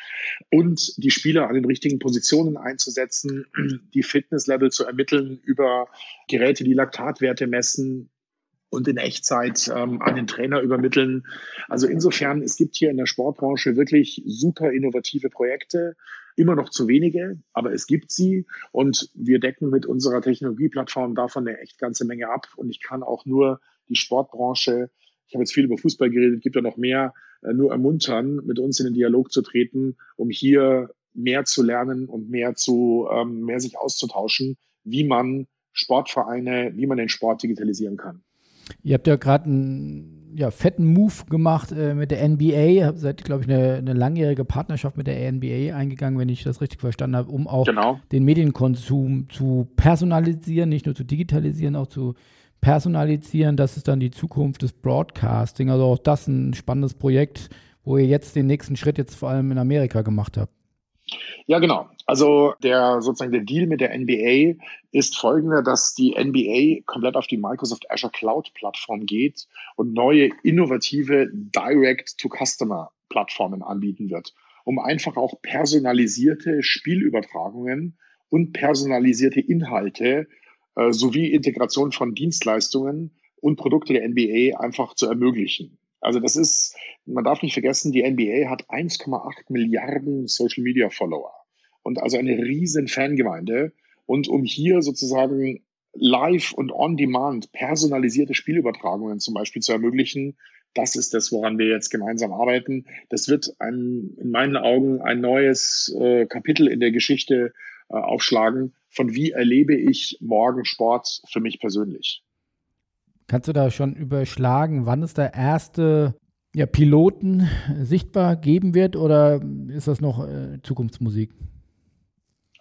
und die Spieler an den richtigen Positionen einzusetzen, die Fitnesslevel zu ermitteln über Geräte, die Laktatwerte messen, und in Echtzeit ähm, an den Trainer übermitteln. Also insofern, es gibt hier in der Sportbranche wirklich super innovative Projekte, immer noch zu wenige, aber es gibt sie und wir decken mit unserer Technologieplattform davon eine echt ganze Menge ab und ich kann auch nur die Sportbranche ich habe jetzt viel über Fußball geredet, gibt ja noch mehr, äh, nur ermuntern, mit uns in den Dialog zu treten, um hier mehr zu lernen und mehr zu, ähm, mehr sich auszutauschen, wie man Sportvereine, wie man den Sport digitalisieren kann. Ihr habt ja gerade einen ja, fetten Move gemacht äh, mit der NBA. Habt seid, glaube ich, eine, eine, langjährige Partnerschaft mit der NBA eingegangen, wenn ich das richtig verstanden habe, um auch genau. den Medienkonsum zu personalisieren, nicht nur zu digitalisieren, auch zu personalisieren. Das ist dann die Zukunft des Broadcasting. Also auch das ein spannendes Projekt, wo ihr jetzt den nächsten Schritt jetzt vor allem in Amerika gemacht habt. Ja, genau. Also der sozusagen der Deal mit der NBA ist folgender, dass die NBA komplett auf die Microsoft Azure Cloud Plattform geht und neue innovative Direct-to-Customer Plattformen anbieten wird, um einfach auch personalisierte Spielübertragungen und personalisierte Inhalte äh, sowie Integration von Dienstleistungen und Produkte der NBA einfach zu ermöglichen. Also das ist, man darf nicht vergessen, die NBA hat 1,8 Milliarden Social Media Follower und also eine riesen Fangemeinde. Und um hier sozusagen live und on demand personalisierte Spielübertragungen zum Beispiel zu ermöglichen, das ist das, woran wir jetzt gemeinsam arbeiten. Das wird ein, in meinen Augen ein neues äh, Kapitel in der Geschichte äh, aufschlagen, von wie erlebe ich morgen Sport für mich persönlich. Kannst du da schon überschlagen, wann es der erste ja, Piloten sichtbar geben wird oder ist das noch äh, Zukunftsmusik?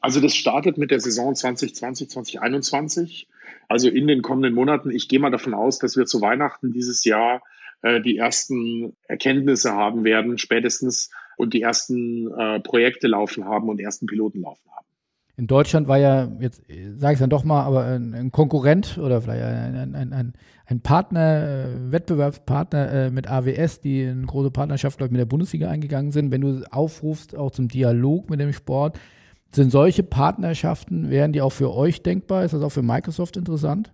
Also das startet mit der Saison 2020, 2021. Also in den kommenden Monaten. Ich gehe mal davon aus, dass wir zu Weihnachten dieses Jahr äh, die ersten Erkenntnisse haben werden, spätestens und die ersten äh, Projekte laufen haben und ersten Piloten laufen haben in Deutschland war ja, jetzt sage ich es dann doch mal, aber ein, ein Konkurrent oder vielleicht ein, ein, ein, Partner, äh, Wettbewerbspartner äh, mit AWS, die eine große Partnerschaft, glaube ich, mit der Bundesliga eingegangen sind. Wenn du aufrufst, auch zum Dialog mit dem Sport, sind solche Partnerschaften, wären die auch für euch denkbar? Ist das auch für Microsoft interessant?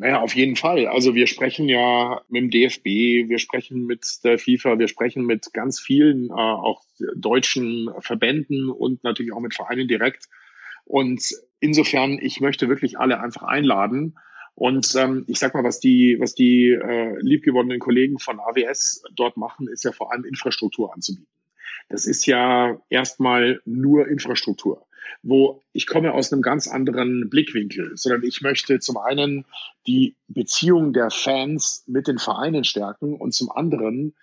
Naja, auf jeden Fall. Also wir sprechen ja mit dem DFB, wir sprechen mit der FIFA, wir sprechen mit ganz vielen äh, auch deutschen Verbänden und natürlich auch mit Vereinen direkt. Und insofern, ich möchte wirklich alle einfach einladen. Und ähm, ich sag mal, was die, was die äh, liebgewonnenen Kollegen von AWS dort machen, ist ja vor allem Infrastruktur anzubieten. Das ist ja erstmal nur Infrastruktur wo ich komme aus einem ganz anderen Blickwinkel, sondern ich möchte zum einen die Beziehung der Fans mit den Vereinen stärken und zum anderen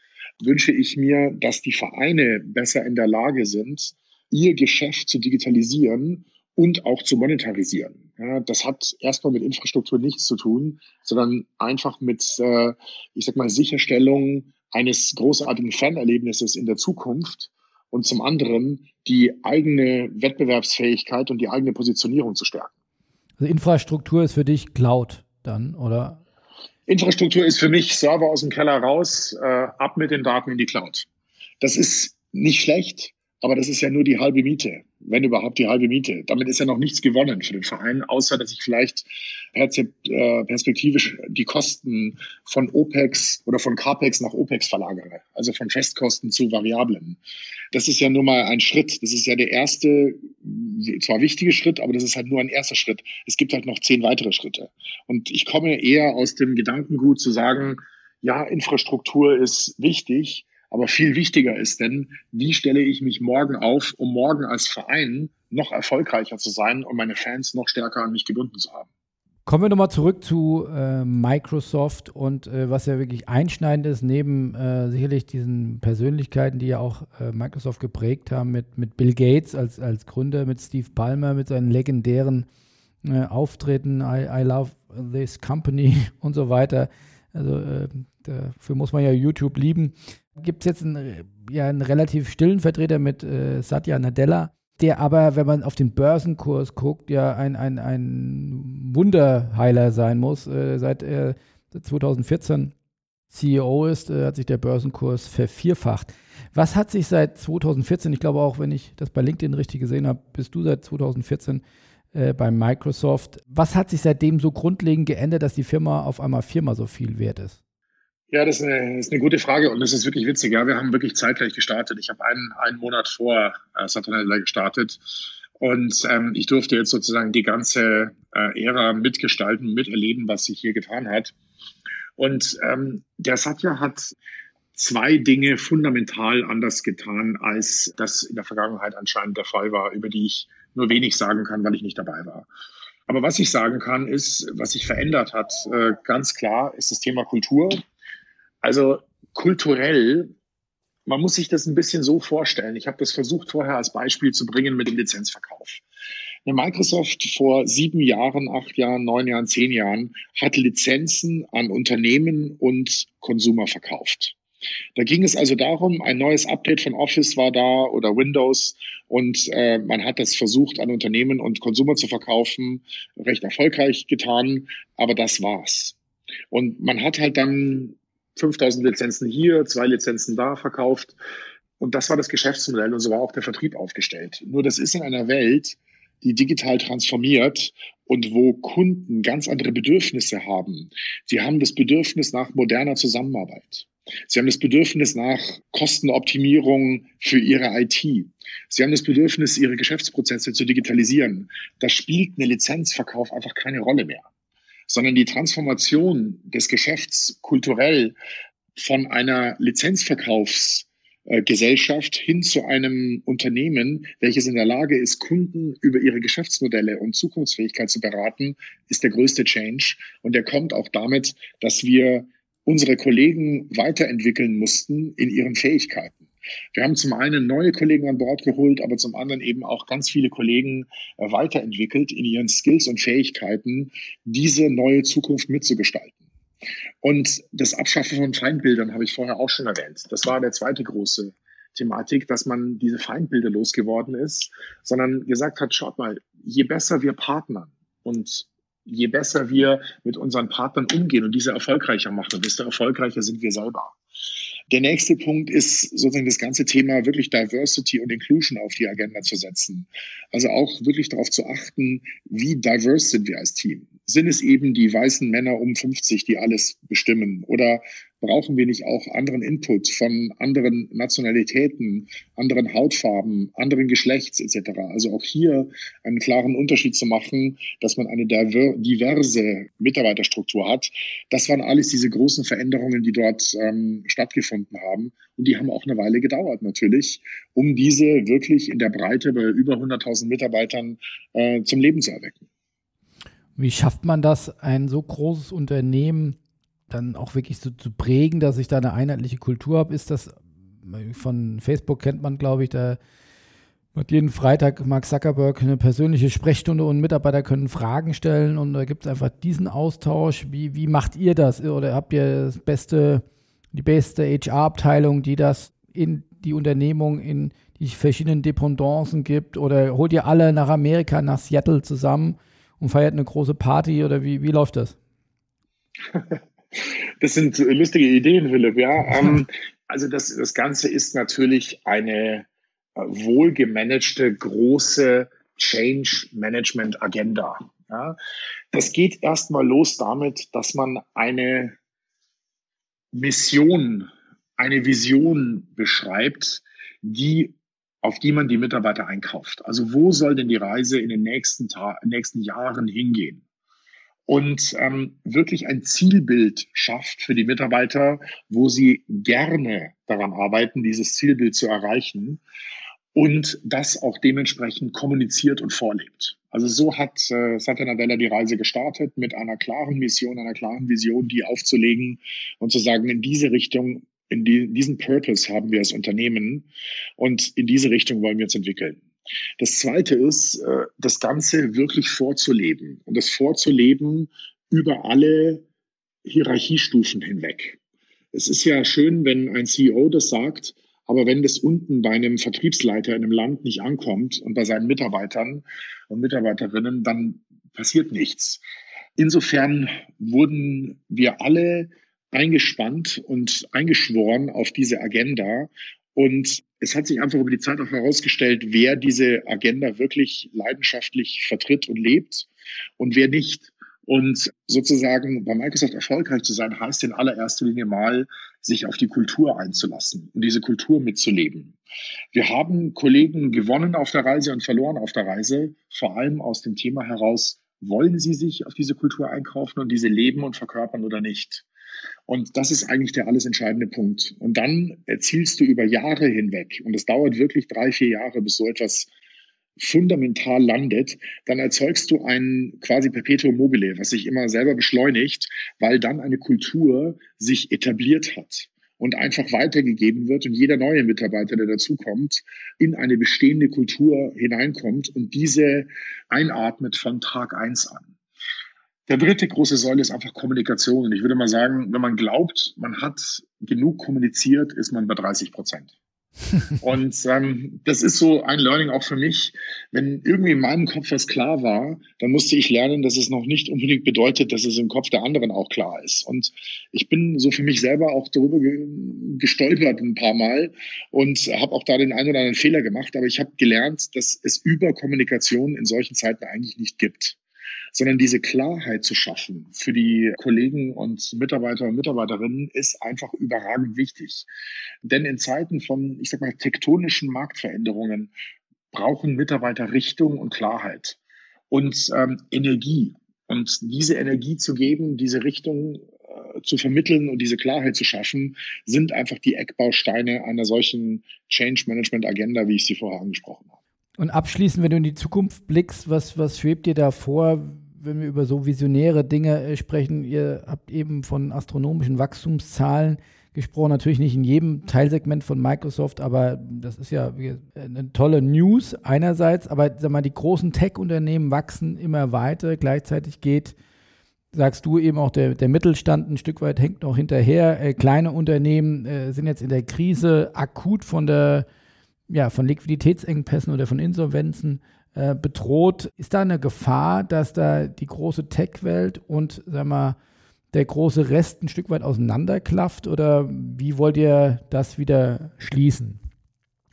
wünsche ich mir, dass die Vereine besser in der Lage sind, ihr Geschäft zu digitalisieren und auch zu monetarisieren. Ja, das hat erstmal mit Infrastruktur nichts zu tun, sondern einfach mit, äh, ich sag mal, Sicherstellung eines großartigen Fanerlebnisses in der Zukunft und zum anderen die eigene Wettbewerbsfähigkeit und die eigene Positionierung zu stärken. Also Infrastruktur ist für dich Cloud dann, oder? Infrastruktur ist für mich Server aus dem Keller raus, äh, ab mit den Daten in die Cloud. Das ist nicht schlecht, aber das ist ja nur die halbe Miete, wenn überhaupt die halbe Miete. Damit ist ja noch nichts gewonnen für den Verein, außer dass ich vielleicht äh, perspektivisch die Kosten von OPEX oder von CAPEX nach OPEX verlagere, also von Festkosten zu Variablen. Das ist ja nur mal ein Schritt. Das ist ja der erste, zwar wichtige Schritt, aber das ist halt nur ein erster Schritt. Es gibt halt noch zehn weitere Schritte. Und ich komme eher aus dem Gedankengut zu sagen, ja, Infrastruktur ist wichtig, aber viel wichtiger ist denn, wie stelle ich mich morgen auf, um morgen als Verein noch erfolgreicher zu sein und meine Fans noch stärker an mich gebunden zu haben. Kommen wir nochmal zurück zu äh, Microsoft und äh, was ja wirklich einschneidend ist, neben äh, sicherlich diesen Persönlichkeiten, die ja auch äh, Microsoft geprägt haben, mit, mit Bill Gates als, als Gründer, mit Steve Palmer, mit seinen legendären äh, Auftritten, I, I love this company und so weiter. Also äh, dafür muss man ja YouTube lieben. Gibt es jetzt einen, ja, einen relativ stillen Vertreter mit äh, Satya Nadella, der aber, wenn man auf den Börsenkurs guckt, ja ein, ein, ein Wunderheiler sein muss. Äh, seit er 2014 CEO ist, äh, hat sich der Börsenkurs vervierfacht. Was hat sich seit 2014, ich glaube auch, wenn ich das bei LinkedIn richtig gesehen habe, bist du seit 2014 äh, bei Microsoft. Was hat sich seitdem so grundlegend geändert, dass die Firma auf einmal viermal so viel wert ist? Ja, das ist, eine, das ist eine gute Frage und das ist wirklich witzig. Ja, wir haben wirklich zeitgleich gestartet. Ich habe einen, einen Monat vor äh, Saturnella gestartet und ähm, ich durfte jetzt sozusagen die ganze äh, Ära mitgestalten, miterleben, was sich hier getan hat. Und ähm, der Satya hat zwei Dinge fundamental anders getan, als das in der Vergangenheit anscheinend der Fall war, über die ich nur wenig sagen kann, weil ich nicht dabei war. Aber was ich sagen kann, ist, was sich verändert hat, äh, ganz klar, ist das Thema Kultur. Also kulturell, man muss sich das ein bisschen so vorstellen. Ich habe das versucht vorher als Beispiel zu bringen mit dem Lizenzverkauf. Microsoft vor sieben Jahren, acht Jahren, neun Jahren, zehn Jahren hat Lizenzen an Unternehmen und Konsumer verkauft. Da ging es also darum, ein neues Update von Office war da oder Windows und äh, man hat das versucht an Unternehmen und Konsumer zu verkaufen, recht erfolgreich getan, aber das war's. Und man hat halt dann 5000 Lizenzen hier, zwei Lizenzen da verkauft. Und das war das Geschäftsmodell und so war auch der Vertrieb aufgestellt. Nur das ist in einer Welt, die digital transformiert und wo Kunden ganz andere Bedürfnisse haben. Sie haben das Bedürfnis nach moderner Zusammenarbeit. Sie haben das Bedürfnis nach Kostenoptimierung für ihre IT. Sie haben das Bedürfnis, ihre Geschäftsprozesse zu digitalisieren. Da spielt eine Lizenzverkauf einfach keine Rolle mehr sondern die Transformation des Geschäfts kulturell von einer Lizenzverkaufsgesellschaft hin zu einem Unternehmen, welches in der Lage ist, Kunden über ihre Geschäftsmodelle und Zukunftsfähigkeit zu beraten, ist der größte Change. Und der kommt auch damit, dass wir unsere Kollegen weiterentwickeln mussten in ihren Fähigkeiten. Wir haben zum einen neue Kollegen an Bord geholt, aber zum anderen eben auch ganz viele Kollegen äh, weiterentwickelt in ihren Skills und Fähigkeiten, diese neue Zukunft mitzugestalten. Und das Abschaffen von Feindbildern habe ich vorher auch schon erwähnt. Das war der zweite große Thematik, dass man diese Feindbilder losgeworden ist, sondern gesagt hat, schaut mal, je besser wir partnern und je besser wir mit unseren Partnern umgehen und diese erfolgreicher machen, desto erfolgreicher sind wir selber. Der nächste Punkt ist sozusagen das ganze Thema wirklich Diversity und Inclusion auf die Agenda zu setzen. Also auch wirklich darauf zu achten, wie diverse sind wir als Team. Sind es eben die weißen Männer um 50, die alles bestimmen? Oder brauchen wir nicht auch anderen Input von anderen Nationalitäten, anderen Hautfarben, anderen Geschlechts etc. Also auch hier einen klaren Unterschied zu machen, dass man eine diverse Mitarbeiterstruktur hat. Das waren alles diese großen Veränderungen, die dort ähm, stattgefunden haben. Und die haben auch eine Weile gedauert natürlich, um diese wirklich in der Breite bei über 100.000 Mitarbeitern äh, zum Leben zu erwecken. Wie schafft man das, ein so großes Unternehmen dann auch wirklich so zu prägen, dass ich da eine einheitliche Kultur habe, ist das von Facebook kennt man, glaube ich, da hat jeden Freitag Mark Zuckerberg eine persönliche Sprechstunde und Mitarbeiter können Fragen stellen und da gibt es einfach diesen Austausch. Wie, wie macht ihr das? Oder habt ihr das beste, die beste HR-Abteilung, die das in die Unternehmung, in die verschiedenen Dependancen gibt? Oder holt ihr alle nach Amerika, nach Seattle zusammen und feiert eine große Party? Oder wie, wie läuft das? Das sind lustige Ideen, Philipp, ja. Ähm, also das, das Ganze ist natürlich eine äh, wohlgemanagte, große Change Management Agenda. Ja. Das geht erstmal los damit, dass man eine Mission, eine Vision beschreibt, die auf die man die Mitarbeiter einkauft. Also wo soll denn die Reise in den nächsten, Ta nächsten Jahren hingehen? Und ähm, wirklich ein Zielbild schafft für die Mitarbeiter, wo sie gerne daran arbeiten, dieses Zielbild zu erreichen und das auch dementsprechend kommuniziert und vorlebt. Also so hat äh, Satya Nadella die Reise gestartet mit einer klaren Mission, einer klaren Vision, die aufzulegen und zu sagen, in diese Richtung, in die, diesen Purpose haben wir als Unternehmen und in diese Richtung wollen wir uns entwickeln. Das Zweite ist, äh, das Ganze wirklich vorzuleben und das vorzuleben über alle Hierarchiestufen hinweg. es ist ja schön, wenn ein CEO das sagt, aber wenn das unten bei einem Vertriebsleiter in einem Land nicht ankommt und bei seinen Mitarbeitern und Mitarbeiterinnen, dann passiert nichts. Insofern wurden wir alle eingespannt und eingeschworen auf diese Agenda. Und es hat sich einfach über die Zeit auch herausgestellt, wer diese Agenda wirklich leidenschaftlich vertritt und lebt und wer nicht. Und sozusagen bei Microsoft erfolgreich zu sein, heißt in allererster Linie mal, sich auf die Kultur einzulassen und diese Kultur mitzuleben. Wir haben Kollegen gewonnen auf der Reise und verloren auf der Reise, vor allem aus dem Thema heraus, wollen sie sich auf diese Kultur einkaufen und diese leben und verkörpern oder nicht? Und das ist eigentlich der alles entscheidende Punkt. Und dann erzielst du über Jahre hinweg, und es dauert wirklich drei, vier Jahre, bis so etwas fundamental landet, dann erzeugst du ein quasi Perpetuum mobile, was sich immer selber beschleunigt, weil dann eine Kultur sich etabliert hat und einfach weitergegeben wird und jeder neue Mitarbeiter, der dazukommt, in eine bestehende Kultur hineinkommt und diese einatmet von Tag eins an. Der dritte große Säule ist einfach Kommunikation. Und ich würde mal sagen, wenn man glaubt, man hat genug kommuniziert, ist man bei 30 Prozent. und ähm, das ist so ein Learning auch für mich. Wenn irgendwie in meinem Kopf was klar war, dann musste ich lernen, dass es noch nicht unbedingt bedeutet, dass es im Kopf der anderen auch klar ist. Und ich bin so für mich selber auch darüber gestolpert ein paar Mal und habe auch da den einen oder anderen Fehler gemacht. Aber ich habe gelernt, dass es über Kommunikation in solchen Zeiten eigentlich nicht gibt sondern diese Klarheit zu schaffen für die Kollegen und Mitarbeiter und Mitarbeiterinnen ist einfach überragend wichtig. Denn in Zeiten von, ich sag mal, tektonischen Marktveränderungen brauchen Mitarbeiter Richtung und Klarheit und ähm, Energie. Und diese Energie zu geben, diese Richtung äh, zu vermitteln und diese Klarheit zu schaffen, sind einfach die Eckbausteine einer solchen Change Management Agenda, wie ich sie vorher angesprochen habe. Und abschließend, wenn du in die Zukunft blickst, was, was schwebt dir da vor, wenn wir über so visionäre Dinge äh, sprechen? Ihr habt eben von astronomischen Wachstumszahlen gesprochen, natürlich nicht in jedem Teilsegment von Microsoft, aber das ist ja eine tolle News einerseits, aber sag mal, die großen Tech-Unternehmen wachsen immer weiter, gleichzeitig geht sagst du eben auch, der, der Mittelstand ein Stück weit hängt noch hinterher. Äh, kleine Unternehmen äh, sind jetzt in der Krise akut von der ja, von Liquiditätsengpässen oder von Insolvenzen äh, bedroht. Ist da eine Gefahr, dass da die große Tech-Welt und sag mal, der große Rest ein Stück weit auseinanderklafft? Oder wie wollt ihr das wieder schließen?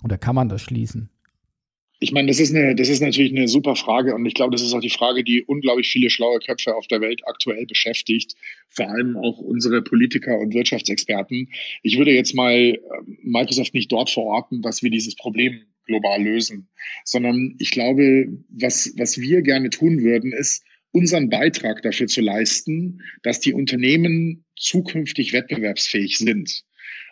Oder kann man das schließen? Ich meine, das ist, eine, das ist natürlich eine super Frage und ich glaube, das ist auch die Frage, die unglaublich viele schlaue Köpfe auf der Welt aktuell beschäftigt, vor allem auch unsere Politiker und Wirtschaftsexperten. Ich würde jetzt mal ähm, Microsoft nicht dort verorten, dass wir dieses Problem global lösen, sondern ich glaube, was, was wir gerne tun würden, ist, unseren Beitrag dafür zu leisten, dass die Unternehmen zukünftig wettbewerbsfähig sind.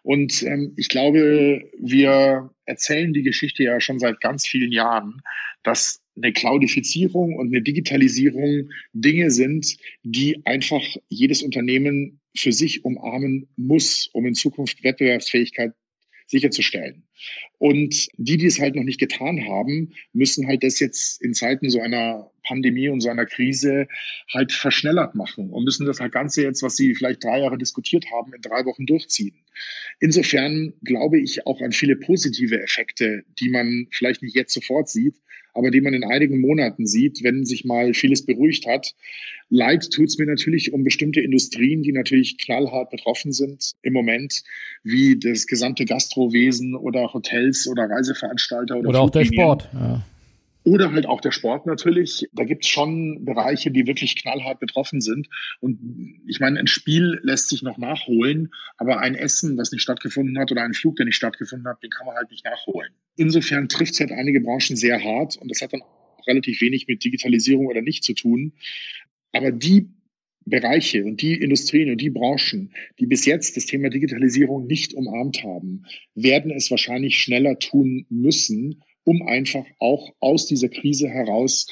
Und ähm, ich glaube, wir erzählen die Geschichte ja schon seit ganz vielen Jahren, dass eine Cloudifizierung und eine Digitalisierung Dinge sind, die einfach jedes Unternehmen für sich umarmen muss, um in Zukunft Wettbewerbsfähigkeit sicherzustellen. Und die, die es halt noch nicht getan haben, müssen halt das jetzt in Zeiten so einer Pandemie und so einer Krise halt verschnellert machen und müssen das halt Ganze jetzt, was sie vielleicht drei Jahre diskutiert haben, in drei Wochen durchziehen. Insofern glaube ich auch an viele positive Effekte, die man vielleicht nicht jetzt sofort sieht, aber die man in einigen Monaten sieht, wenn sich mal vieles beruhigt hat. Leid tut es mir natürlich um bestimmte Industrien, die natürlich knallhart betroffen sind im Moment, wie das gesamte Gastrowesen oder Hotels oder Reiseveranstalter oder, oder auch der Sport. Ja. Oder halt auch der Sport natürlich. Da gibt es schon Bereiche, die wirklich knallhart betroffen sind. Und ich meine, ein Spiel lässt sich noch nachholen, aber ein Essen, das nicht stattgefunden hat oder ein Flug, der nicht stattgefunden hat, den kann man halt nicht nachholen. Insofern trifft es halt einige Branchen sehr hart und das hat dann auch relativ wenig mit Digitalisierung oder nicht zu tun. Aber die Bereiche und die Industrien und die Branchen, die bis jetzt das Thema Digitalisierung nicht umarmt haben, werden es wahrscheinlich schneller tun müssen, um einfach auch aus dieser Krise heraus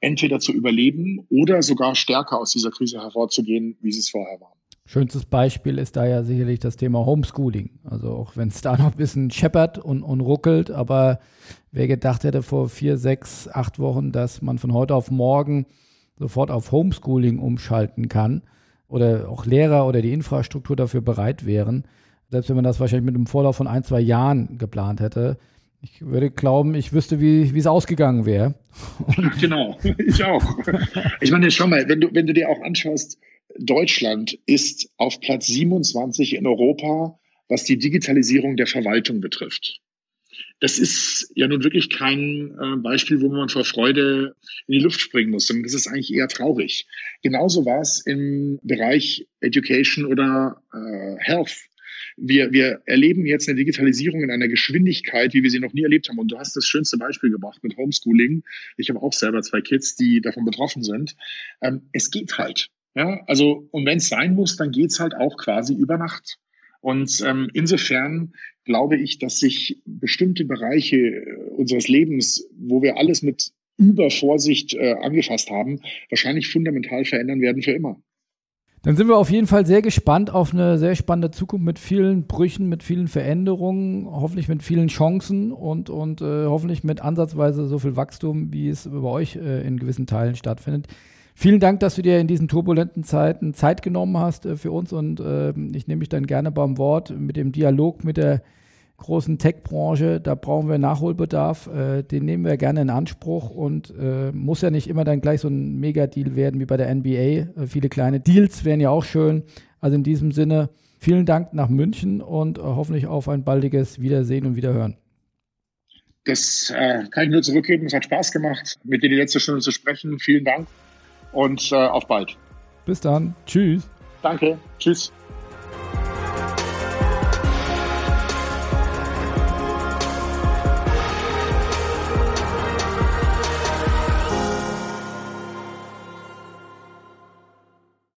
entweder zu überleben oder sogar stärker aus dieser Krise hervorzugehen, wie sie es vorher waren. Schönstes Beispiel ist da ja sicherlich das Thema Homeschooling. Also auch wenn es da noch ein bisschen scheppert und, und ruckelt, aber wer gedacht hätte vor vier, sechs, acht Wochen, dass man von heute auf morgen sofort auf Homeschooling umschalten kann, oder auch Lehrer oder die Infrastruktur dafür bereit wären. Selbst wenn man das wahrscheinlich mit einem Vorlauf von ein, zwei Jahren geplant hätte. Ich würde glauben, ich wüsste, wie es ausgegangen wäre. Genau, ich auch. Ich meine, schau mal, wenn du, wenn du dir auch anschaust, Deutschland ist auf Platz 27 in Europa, was die Digitalisierung der Verwaltung betrifft. Das ist ja nun wirklich kein äh, Beispiel, wo man vor Freude in die Luft springen muss, sondern das ist eigentlich eher traurig. Genauso war es im Bereich Education oder äh, Health. Wir, wir erleben jetzt eine Digitalisierung in einer Geschwindigkeit, wie wir sie noch nie erlebt haben. Und du hast das schönste Beispiel gebracht mit Homeschooling. Ich habe auch selber zwei Kids, die davon betroffen sind. Ähm, es geht halt. Ja, also, und wenn es sein muss, dann geht's halt auch quasi über Nacht. Und ähm, insofern glaube ich, dass sich bestimmte Bereiche äh, unseres Lebens, wo wir alles mit Übervorsicht äh, angefasst haben, wahrscheinlich fundamental verändern werden für immer. Dann sind wir auf jeden Fall sehr gespannt auf eine sehr spannende Zukunft mit vielen Brüchen, mit vielen Veränderungen, hoffentlich mit vielen Chancen und, und äh, hoffentlich mit ansatzweise so viel Wachstum, wie es bei euch äh, in gewissen Teilen stattfindet. Vielen Dank, dass du dir in diesen turbulenten Zeiten Zeit genommen hast äh, für uns und äh, ich nehme mich dann gerne beim Wort mit dem Dialog mit der großen Tech-Branche. Da brauchen wir Nachholbedarf. Äh, den nehmen wir gerne in Anspruch und äh, muss ja nicht immer dann gleich so ein Mega-Deal werden wie bei der NBA. Äh, viele kleine Deals wären ja auch schön. Also in diesem Sinne, vielen Dank nach München und äh, hoffentlich auf ein baldiges Wiedersehen und Wiederhören. Das kann ich nur zurückgeben. Es hat Spaß gemacht, mit dir die letzte Stunde zu sprechen. Vielen Dank und äh, auf bald. Bis dann. Tschüss. Danke. Tschüss.